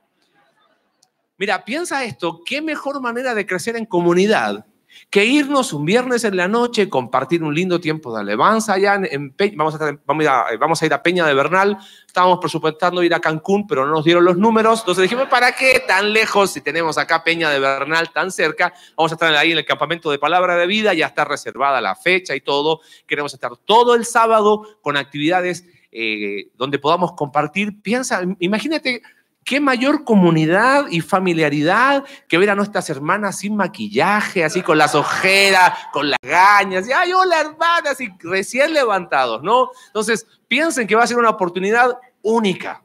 Mira, piensa esto, qué mejor manera de crecer en comunidad que irnos un viernes en la noche, compartir un lindo tiempo de alabanza allá en, Peña. Vamos a, vamos, a, vamos a, ir a Peña de Bernal. Estábamos presupuestando ir a Cancún, pero no nos dieron los números. Entonces dijimos, ¿para qué tan lejos si tenemos acá Peña de Bernal tan cerca? Vamos a estar ahí en el campamento de Palabra de Vida. Ya está reservada la fecha y todo. Queremos estar todo el sábado con actividades eh, donde podamos compartir. Piensa, imagínate qué mayor comunidad y familiaridad que ver a nuestras hermanas sin maquillaje, así con las ojeras, con las gañas, y ay, hola hermanas, y recién levantados, ¿no? Entonces, piensen que va a ser una oportunidad única.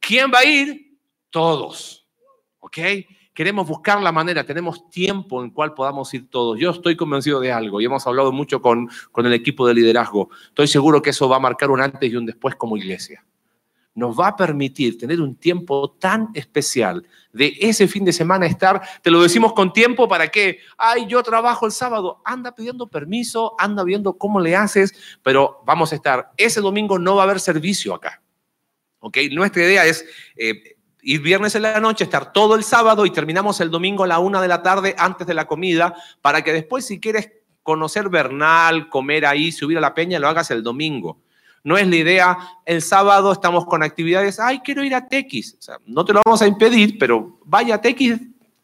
¿Quién va a ir? Todos, ¿ok? Queremos buscar la manera, tenemos tiempo en cual podamos ir todos. Yo estoy convencido de algo y hemos hablado mucho con, con el equipo de liderazgo. Estoy seguro que eso va a marcar un antes y un después como iglesia nos va a permitir tener un tiempo tan especial de ese fin de semana estar, te lo decimos con tiempo para que, ay, yo trabajo el sábado, anda pidiendo permiso, anda viendo cómo le haces, pero vamos a estar, ese domingo no va a haber servicio acá. ¿Ok? Nuestra idea es eh, ir viernes en la noche, estar todo el sábado y terminamos el domingo a la una de la tarde antes de la comida, para que después si quieres conocer Bernal, comer ahí, subir a la peña, lo hagas el domingo. No es la idea, el sábado estamos con actividades, ay, quiero ir a Tequis. O sea, no te lo vamos a impedir, pero vaya a Tequis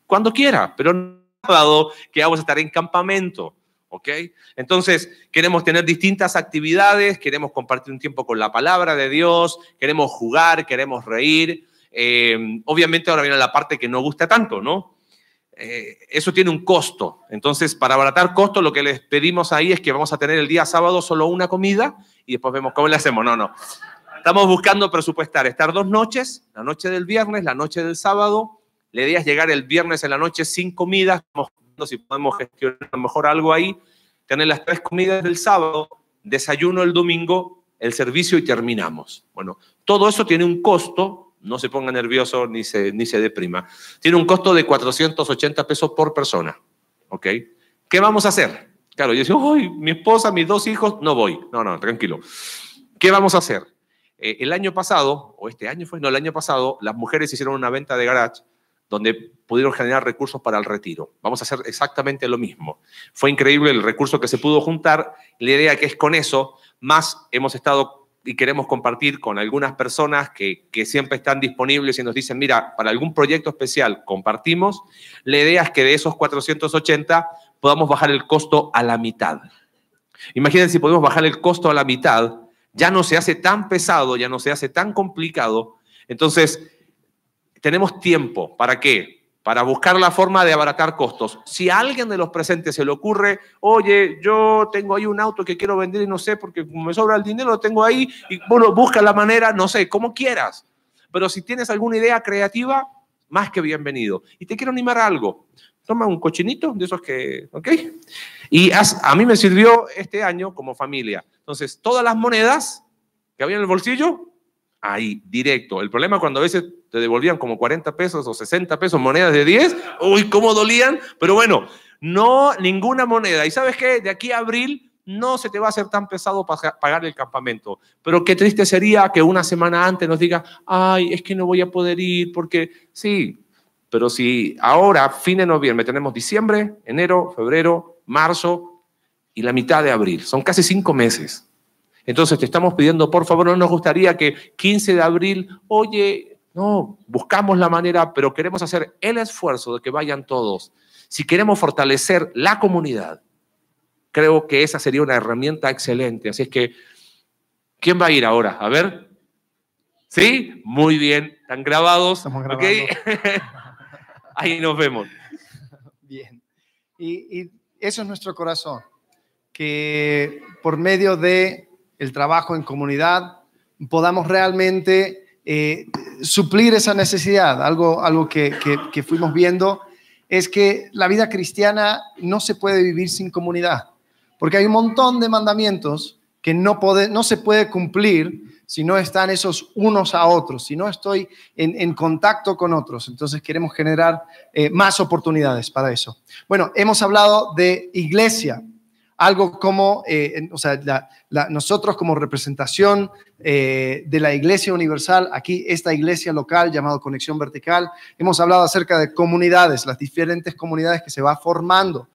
cuando quiera, pero no sábado que vamos a estar en campamento. ¿Ok? Entonces, queremos tener distintas actividades, queremos compartir un tiempo con la palabra de Dios, queremos jugar, queremos reír. Eh, obviamente ahora viene la parte que no gusta tanto, ¿no? Eh, eso tiene un costo. Entonces, para abaratar costos, lo que les pedimos ahí es que vamos a tener el día sábado solo una comida y después vemos cómo le hacemos. No, no. Estamos buscando presupuestar, estar dos noches, la noche del viernes, la noche del sábado. La idea llegar el viernes en la noche sin comidas, si podemos gestionar mejor algo ahí, tener las tres comidas del sábado, desayuno el domingo, el servicio y terminamos. Bueno, todo eso tiene un costo no se ponga nervioso ni se, ni se deprima. Tiene un costo de 480 pesos por persona. ¿Ok? ¿Qué vamos a hacer? Claro, yo decía, ¡ay, mi esposa, mis dos hijos! No voy. No, no, tranquilo. ¿Qué vamos a hacer? Eh, el año pasado, o este año fue, no, el año pasado, las mujeres hicieron una venta de garage donde pudieron generar recursos para el retiro. Vamos a hacer exactamente lo mismo. Fue increíble el recurso que se pudo juntar. La idea que es con eso, más hemos estado y queremos compartir con algunas personas que, que, siempre están disponibles y nos dicen, mira, para algún proyecto especial compartimos, la idea es que de esos 480 podamos bajar el costo a la mitad. Imagínense si podemos bajar el costo a la mitad, ya no se hace tan pesado, ya no se hace tan complicado. Entonces, tenemos tiempo. ¿Para qué? para buscar la forma de abaratar costos. Si a alguien de los presentes se le ocurre, oye, yo tengo ahí un auto que quiero vender y no sé, porque me sobra el dinero, lo tengo ahí, y bueno, busca la manera, no sé, como quieras. Pero si tienes alguna idea creativa, más que bienvenido. Y te quiero animar a algo. Toma un cochinito de esos que, ¿ok? Y a mí me sirvió este año como familia. Entonces, todas las monedas que había en el bolsillo, ahí, directo. El problema cuando a veces te devolvían como 40 pesos o 60 pesos, monedas de 10, uy, cómo dolían, pero bueno, no ninguna moneda. Y sabes qué, de aquí a abril no se te va a hacer tan pesado pagar el campamento. Pero qué triste sería que una semana antes nos diga, ay, es que no voy a poder ir porque sí, pero si ahora, fin de noviembre, tenemos diciembre, enero, febrero, marzo y la mitad de abril, son casi cinco meses. Entonces te estamos pidiendo, por favor, no nos gustaría que 15 de abril, oye, no, buscamos la manera, pero queremos hacer el esfuerzo de que vayan todos. Si queremos fortalecer la comunidad, creo que esa sería una herramienta excelente. Así es que, ¿quién va a ir ahora? A ver. ¿Sí? Muy bien. Están grabados. Estamos Ahí nos vemos. Bien. Y, eso es nuestro corazón. Que por medio de el trabajo en comunidad, podamos realmente eh, suplir esa necesidad. Algo, algo que, fuimos viendo es que la vida cristiana no se puede vivir sin comunidad, porque hay un montón de mandamientos que no, se puede cumplir si no están esos unos a otros, si no estoy en, contacto con otros. Entonces queremos generar eh, más oportunidades para eso. Bueno, hemos hablado de iglesia. algo como, eh, o sea, nosotros como representación eh, de la Iglesia Universal, aquí esta iglesia local llamada Conexión Vertical, hemos hablado acerca de comunidades, las diferentes comunidades que se va formando.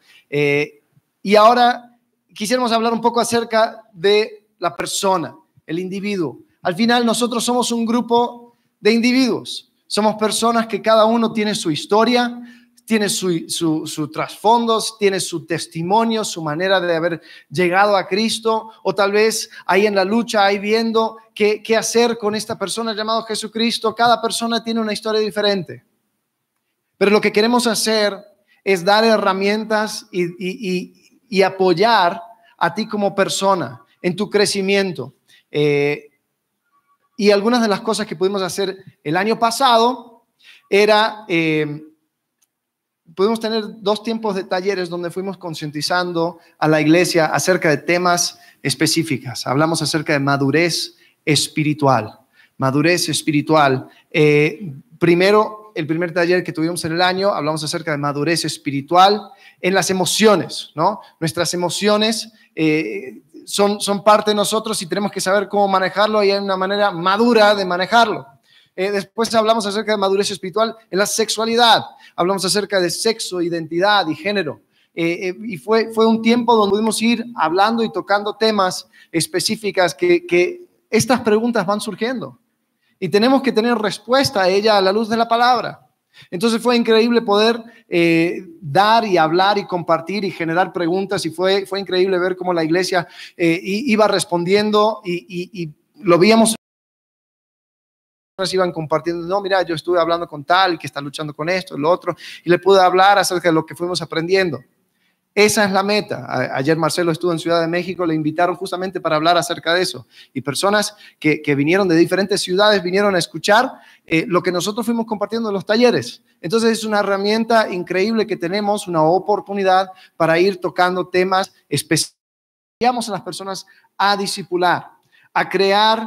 Y ahora quisiéramos hablar un poco acerca de la persona, el individuo. Al final nosotros somos un grupo de individuos, somos personas que cada uno tiene su historia, tiene su, su, trasfondo, tiene su testimonio, su manera de haber llegado a Cristo, o tal vez ahí en la lucha, ahí viendo qué, hacer con esta persona llamada Jesucristo. Cada persona tiene una historia diferente. Pero lo que queremos hacer es dar herramientas y, apoyar a ti como persona en tu crecimiento. Eh, y algunas de las cosas que pudimos hacer el año pasado era... Eh, pudimos tener dos tiempos de talleres donde fuimos concientizando a la iglesia acerca de temas específicas. Hablamos acerca de madurez espiritual. Madurez espiritual. Eh, primero, el primer taller que tuvimos en el año, hablamos acerca de madurez espiritual en las emociones, ¿no? Nuestras emociones eh, son, son parte de nosotros y tenemos que saber cómo manejarlo y hay una manera madura de manejarlo. Eh, después hablamos acerca de madurez espiritual en la sexualidad. Hablamos acerca de sexo, identidad y género. Eh, y fue, fue un tiempo donde pudimos ir hablando y tocando temas específicas que estas preguntas van surgiendo. Y tenemos que tener respuesta a ella a la luz de la palabra. Entonces fue increíble poder dar y hablar y compartir y generar preguntas y fue, fue increíble ver cómo la iglesia iba respondiendo y, y, y, lo veíamos iban compartiendo, no, mira, yo estuve hablando con tal que está luchando con esto, lo otro, y le pude hablar acerca de lo que fuimos aprendiendo. Esa es la meta. ayer Marcelo estuvo en Ciudad de México, le invitaron justamente para hablar acerca de eso. Y personas que, vinieron de diferentes ciudades vinieron a escuchar eh, lo que nosotros fuimos compartiendo en los talleres. Entonces es una herramienta increíble que tenemos, una oportunidad para ir tocando temas específicos. a las personas a discipular, a crear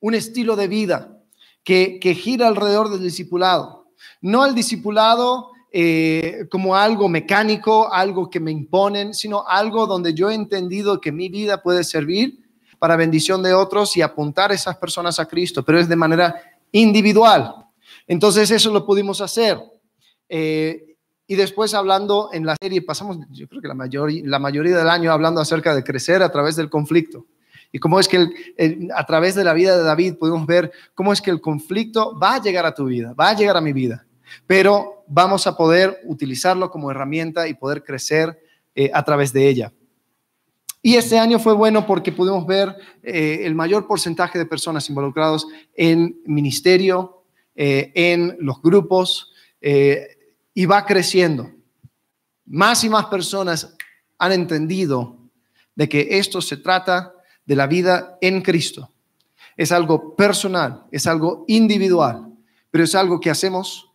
un estilo de vida que, gira alrededor del discipulado. No el discipulado eh, como algo mecánico, algo que me imponen, sino algo donde yo he entendido que mi vida puede servir para bendición de otros y apuntar esas personas a Cristo, pero es de manera individual. Entonces eso lo pudimos hacer. Eh, y después hablando en la serie, pasamos, yo creo que la, mayor, la mayoría del año hablando acerca de crecer a través del conflicto. Y cómo es que a través de la vida de David podemos ver cómo es que el conflicto va a llegar a tu vida, va a llegar a mi vida, pero vamos a poder utilizarlo como herramienta y poder crecer eh, a través de ella. Y este año fue bueno porque pudimos ver eh, el mayor porcentaje de personas involucrados en ministerio, eh, en los grupos, y va creciendo. Más y más personas han entendido de que esto se trata de la vida en Cristo. Es algo personal, es algo individual, pero es algo que hacemos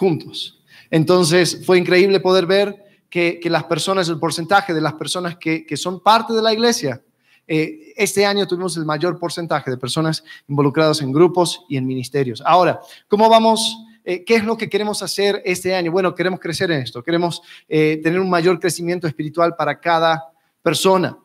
juntos. Entonces fue increíble poder ver que, las personas, el porcentaje de las personas que, son parte de la iglesia, eh, este año tuvimos el mayor porcentaje de personas involucradas en grupos y en ministerios. Ahora, ¿cómo vamos? Eh, ¿Qué es lo que queremos hacer este año? Bueno, queremos crecer en esto, queremos eh, tener un mayor crecimiento espiritual para cada persona.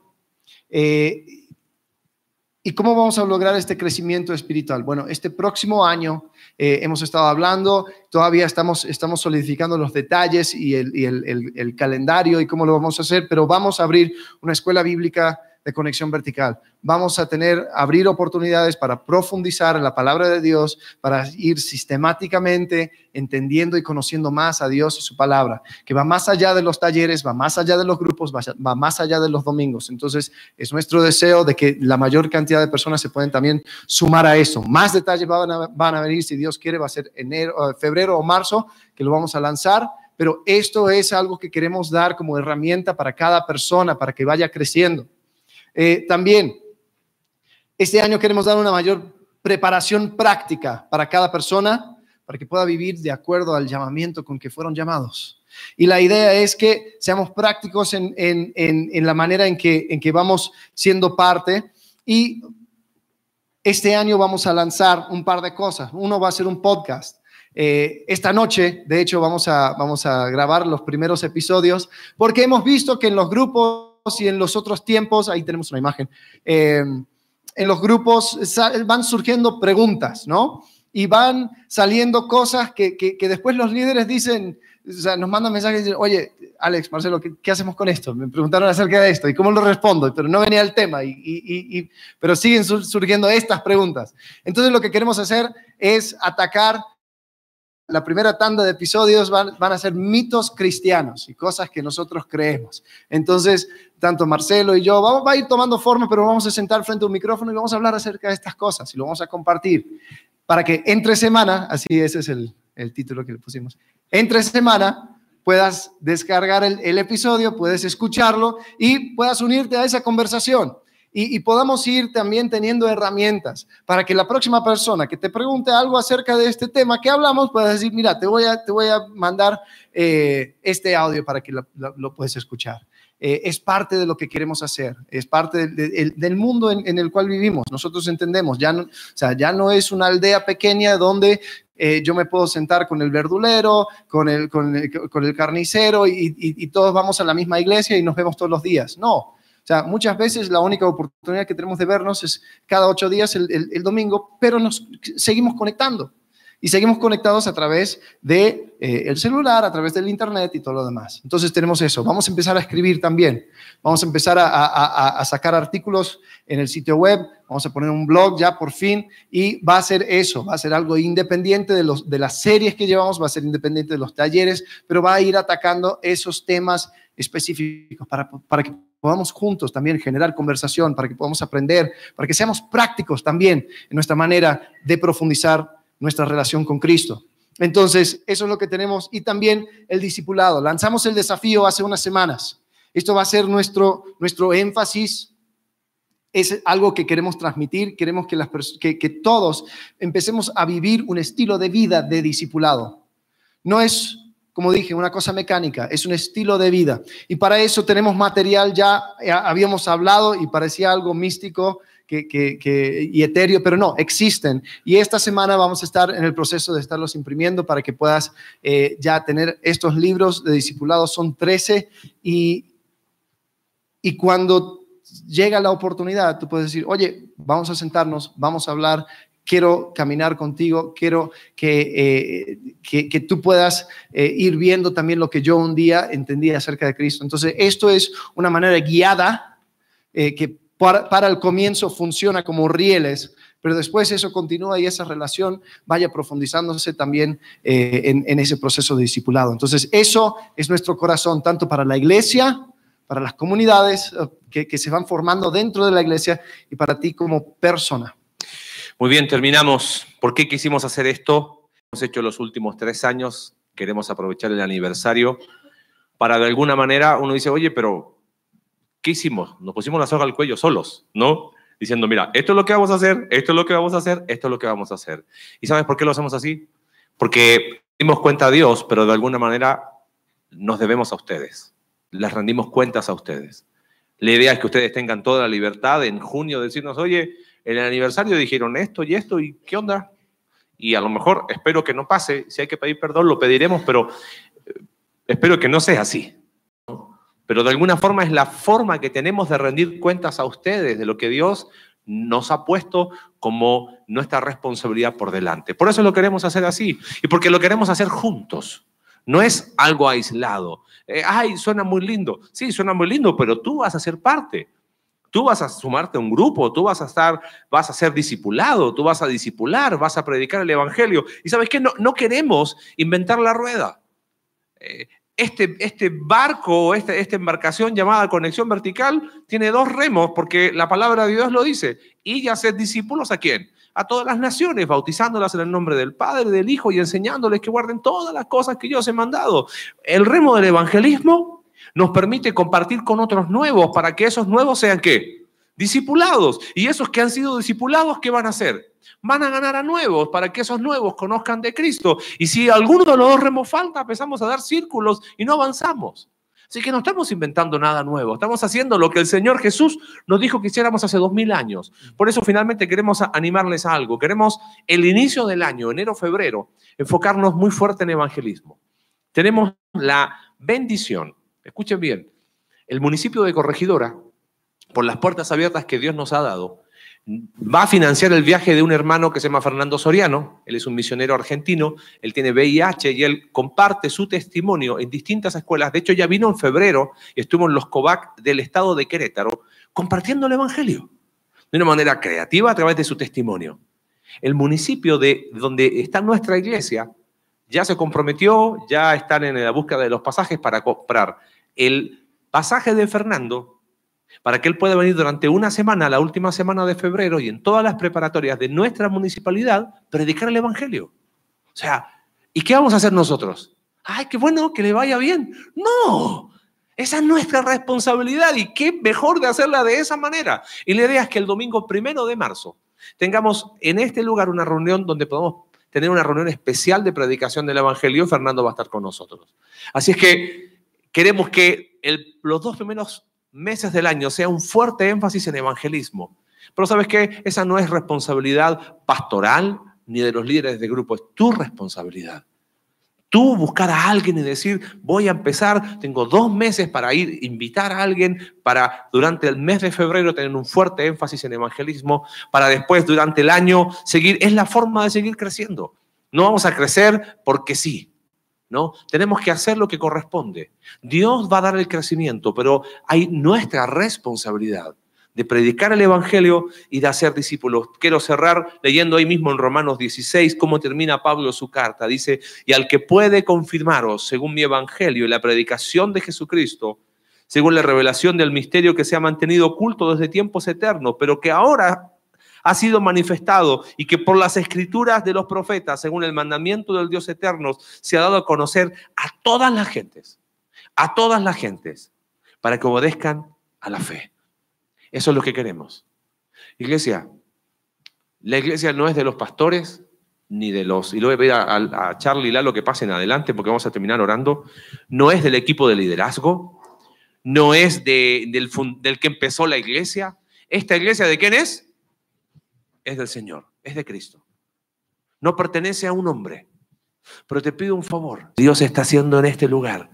¿Y cómo vamos a lograr este crecimiento espiritual? Bueno, este próximo año eh, hemos estado hablando, todavía estamos, estamos solidificando los detalles y, el, el, calendario y cómo lo vamos a hacer, pero vamos a abrir una escuela bíblica de conexión vertical. Vamos a tener, abrir oportunidades para profundizar en la palabra de Dios, para ir sistemáticamente entendiendo y conociendo más a Dios y su palabra, que va más allá de los talleres, va más allá de los grupos, va, más allá de los domingos. Entonces, es nuestro deseo de que la mayor cantidad de personas se pueden también sumar a eso. Más detalles van a, van a venir, si Dios quiere, va a ser enero, eh, febrero o marzo, que lo vamos a lanzar pero esto es algo que queremos dar como herramienta para cada persona, para que vaya creciendo. Eh, también, este año queremos dar una mayor preparación práctica para cada persona, para que pueda vivir de acuerdo al llamamiento con que fueron llamados. Y la idea es que seamos prácticos en, la manera en que, en que vamos siendo parte. Y este año vamos a lanzar un par de cosas. Uno va a ser un podcast. Eh, esta noche, de hecho, vamos a, vamos a grabar los primeros episodios porque hemos visto que en los grupos y en los otros tiempos, ahí tenemos una imagen, eh, en los grupos van surgiendo preguntas, ¿no? Y van saliendo cosas que, que, que después los líderes dicen, o sea, nos mandan mensajes y dicen, oye, Alex, Marcelo, ¿qué, ¿qué, hacemos con esto? Me preguntaron acerca de esto y cómo lo respondo, pero no venía el tema, y, y, y, pero siguen surgiendo estas preguntas. Entonces lo que queremos hacer es atacar la primera tanda de episodios van, a ser mitos cristianos y cosas que nosotros creemos. Entonces, tanto Marcelo y yo vamos, va a ir tomando forma, pero vamos a sentar frente a un micrófono y vamos a hablar acerca de estas cosas y lo vamos a compartir para que entre semana, así ese es el, el título que le pusimos, entre semana puedas descargar el, el, episodio, puedes escucharlo y puedas unirte a esa conversación. Y, y, podamos ir también teniendo herramientas para que la próxima persona que te pregunte algo acerca de este tema que hablamos pueda decir, mira, te voy a, te voy a mandar eh, este audio para que lo, lo, lo puedas escuchar. Eh, es parte de lo que queremos hacer, es parte de, de, del mundo en, en, el cual vivimos. Nosotros entendemos, ya no, o sea, ya no es una aldea pequeña donde eh, yo me puedo sentar con el verdulero, con el, con el, con el carnicero y, y, y todos vamos a la misma iglesia y nos vemos todos los días. No, o sea, muchas veces la única oportunidad que tenemos de vernos es cada ocho días el, domingo, pero nos seguimos conectando y seguimos conectados a través de eh, el celular, a través del internet y todo lo demás. Entonces tenemos eso. Vamos a empezar a escribir también. Vamos a empezar a, a, a, sacar artículos en el sitio web. Vamos a poner un blog ya por fin y va a ser eso. Va a ser algo independiente de, los, de las series que llevamos, va a ser independiente de los talleres, pero va a ir atacando esos temas específicos para, para que podamos juntos también generar conversación, para que podamos aprender, para que seamos prácticos también en nuestra manera de profundizar nuestra relación con Cristo. Entonces, eso es lo que tenemos. Y también el discipulado. Lanzamos el desafío hace unas semanas. Esto va a ser nuestro, nuestro énfasis. Es algo que queremos transmitir. Queremos que, las, que, que todos empecemos a vivir un estilo de vida de discipulado. No es como dije, una cosa mecánica, es un estilo de vida. Y para eso tenemos material, ya habíamos hablado y parecía algo místico, que, que, que, y etéreo, pero no, existen. Y esta semana vamos a estar en el proceso de estarlos imprimiendo para que puedas eh, ya tener estos libros de discipulados. Son 13 y, y cuando llega la oportunidad, tú puedes decir, oye, vamos a sentarnos, vamos a hablar, quiero caminar contigo, quiero que, eh, que, tú puedas eh, ir viendo también lo que yo un día entendí acerca de Cristo. Entonces, esto es una manera guiada que para, el comienzo funciona como rieles, pero después eso continúa y esa relación vaya profundizándose también eh, en, en, ese proceso de discipulado. Entonces, eso es nuestro corazón, tanto para la iglesia, para las comunidades eh, que, que se van formando dentro de la iglesia y para ti como persona. Muy bien, terminamos. ¿Por qué quisimos hacer esto? Hemos hecho los últimos tres años, queremos aprovechar el aniversario para de alguna manera uno dice, oye, pero ¿qué hicimos? Nos pusimos la soga al cuello solos, ¿no? Diciendo, mira, esto es lo que vamos a hacer, esto es lo que vamos a hacer, esto es lo que vamos a hacer. ¿Y sabes por qué lo hacemos así? Porque dimos cuenta a Dios, pero de alguna manera nos debemos a ustedes. Les rendimos cuentas a ustedes. La idea es que ustedes tengan toda la libertad en junio de decirnos, oye, en el aniversario dijeron esto y esto, ¿y qué onda? Y a lo mejor espero que no pase, si hay que pedir perdón, lo pediremos, pero eh, espero que no sea así pero de alguna forma es la forma que tenemos de rendir cuentas a ustedes de lo que Dios nos ha puesto como nuestra responsabilidad por delante. Por eso lo queremos hacer así y porque lo queremos hacer juntos. No es algo aislado. Eh, ay, suena muy lindo. Sí, suena muy lindo, pero tú vas a ser parte. Tú vas a sumarte a un grupo, tú vas a estar, vas a ser discipulado, tú vas a discipular, vas a predicar el evangelio. Y sabes qué, no, no queremos inventar la rueda. Eh, este, este barco, este, esta embarcación llamada conexión vertical, tiene dos remos porque la palabra de Dios lo dice. Y ya ser discípulos a quién? A todas las naciones, bautizándolas en el nombre del Padre, del Hijo y enseñándoles que guarden todas las cosas que yo os he mandado. El remo del evangelismo nos permite compartir con otros nuevos para que esos nuevos sean qué? Discipulados. Y esos que han sido discipulados, ¿qué van a hacer? van a ganar a nuevos para que esos nuevos conozcan de Cristo. Y si alguno de los dos remos falta, empezamos a dar círculos y no avanzamos. Así que no estamos inventando nada nuevo, estamos haciendo lo que el Señor Jesús nos dijo que hiciéramos hace dos mil años. Por eso finalmente queremos animarles a algo. Queremos el inicio del año, enero, febrero, enfocarnos muy fuerte en evangelismo. Tenemos la bendición, escuchen bien, el municipio de Corregidora, por las puertas abiertas que Dios nos ha dado, va a financiar el viaje de un hermano que se llama Fernando Soriano, él es un misionero argentino, él tiene VIH y él comparte su testimonio en distintas escuelas, de hecho ya vino en febrero y estuvo en los COVAC del estado de Querétaro compartiendo el Evangelio de una manera creativa a través de su testimonio. El municipio de donde está nuestra iglesia ya se comprometió, ya están en la búsqueda de los pasajes para comprar el pasaje de Fernando para que él pueda venir durante una semana, la última semana de febrero, y en todas las preparatorias de nuestra municipalidad, predicar el Evangelio. O sea, ¿y qué vamos a hacer nosotros? Ay, qué bueno, que le vaya bien. No, esa es nuestra responsabilidad y qué mejor de hacerla de esa manera. Y la idea es que el domingo primero de marzo tengamos en este lugar una reunión donde podamos tener una reunión especial de predicación del Evangelio. Fernando va a estar con nosotros. Así es que queremos que los dos primeros meses del año sea un fuerte énfasis en evangelismo. Pero sabes qué, esa no es responsabilidad pastoral ni de los líderes de grupo, es tu responsabilidad. Tú buscar a alguien y decir, voy a empezar, tengo dos meses para ir, invitar a alguien para durante el mes de febrero tener un fuerte énfasis en evangelismo, para después durante el año seguir, es la forma de seguir creciendo. No vamos a crecer porque sí, ¿no? Tenemos que hacer lo que corresponde. Dios va a dar el crecimiento, pero hay nuestra responsabilidad de predicar el Evangelio y de hacer discípulos. Quiero cerrar leyendo ahí mismo en Romanos 16 cómo termina Pablo su carta. Dice, y al que puede confirmaros, según mi Evangelio y la predicación de Jesucristo, según la revelación del misterio que se ha mantenido oculto desde tiempos eternos, pero que ahora ha sido manifestado y que por las escrituras de los profetas, según el mandamiento del Dios eterno, se ha dado a conocer a todas las gentes, a todas las gentes, para que obedezcan a la fe. Eso es lo que queremos. Iglesia, la iglesia no es de los pastores ni de los, y lo voy a pedir a, Charlie y Lalo que pasen adelante porque vamos a terminar orando, no es del equipo de liderazgo, no es del, del que empezó la iglesia. ¿Esta iglesia de quién es? Es del Señor, es de Cristo. No pertenece a un hombre. Pero te pido un favor. Dios está haciendo en este lugar.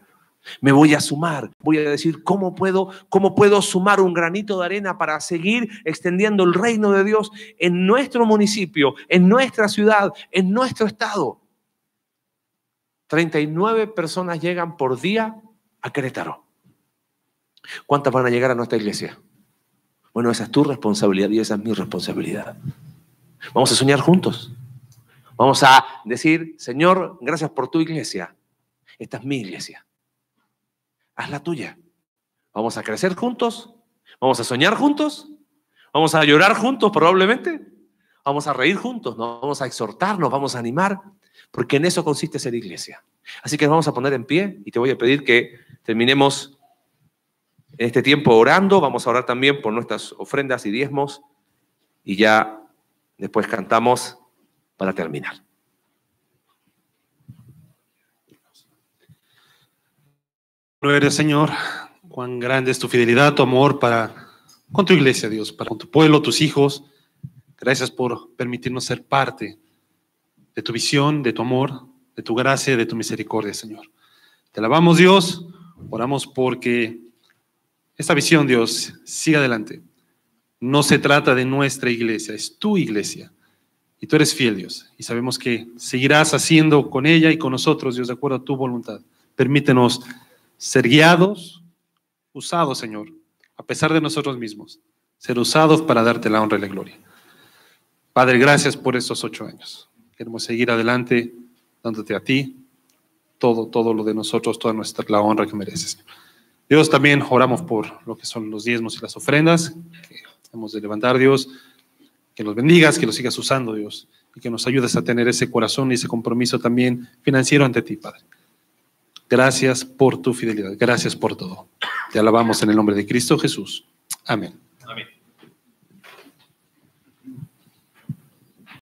Me voy a sumar, voy a decir cómo puedo, cómo puedo sumar un granito de arena para seguir extendiendo el reino de Dios en nuestro municipio, en nuestra ciudad, en nuestro estado. 39 personas llegan por día a Querétaro. ¿Cuántas van a llegar a nuestra iglesia? Bueno, esa es tu responsabilidad y esa es mi responsabilidad. Vamos a soñar juntos. Vamos a decir, Señor, gracias por tu iglesia. Esta es mi iglesia. Haz la tuya. Vamos a crecer juntos. Vamos a soñar juntos. Vamos a llorar juntos probablemente. Vamos a reír juntos. Nos vamos a exhortarnos, vamos a animar. Porque en eso consiste ser iglesia. Así que nos vamos a poner en pie y te voy a pedir que terminemos en este tiempo orando, vamos a orar también por nuestras ofrendas y diezmos y ya después cantamos para terminar. No Señor, cuán grande es tu fidelidad, tu amor para con tu iglesia, Dios, para con tu pueblo, tus hijos. Gracias por permitirnos ser parte de tu visión, de tu amor, de tu gracia, de tu misericordia, Señor. Te alabamos, Dios. Oramos porque esta visión, Dios, sigue adelante. No se trata de nuestra iglesia, es tu iglesia. Y tú eres fiel, Dios. Y sabemos que seguirás haciendo con ella y con nosotros, Dios, de acuerdo a tu voluntad. Permítenos ser guiados, usados, Señor, a pesar de nosotros mismos. Ser usados para darte la honra y la gloria. Padre, gracias por estos ocho años. Queremos seguir adelante dándote a ti todo, todo lo de nosotros, toda nuestra la honra que mereces. Dios, también oramos por lo que son los diezmos y las ofrendas que hemos de levantar, Dios. Que los bendigas, que los sigas usando, Dios, y que nos ayudes a tener ese corazón y ese compromiso también financiero ante ti, Padre. Gracias por tu fidelidad, gracias por todo. Te alabamos en el nombre de Cristo Jesús. Amén.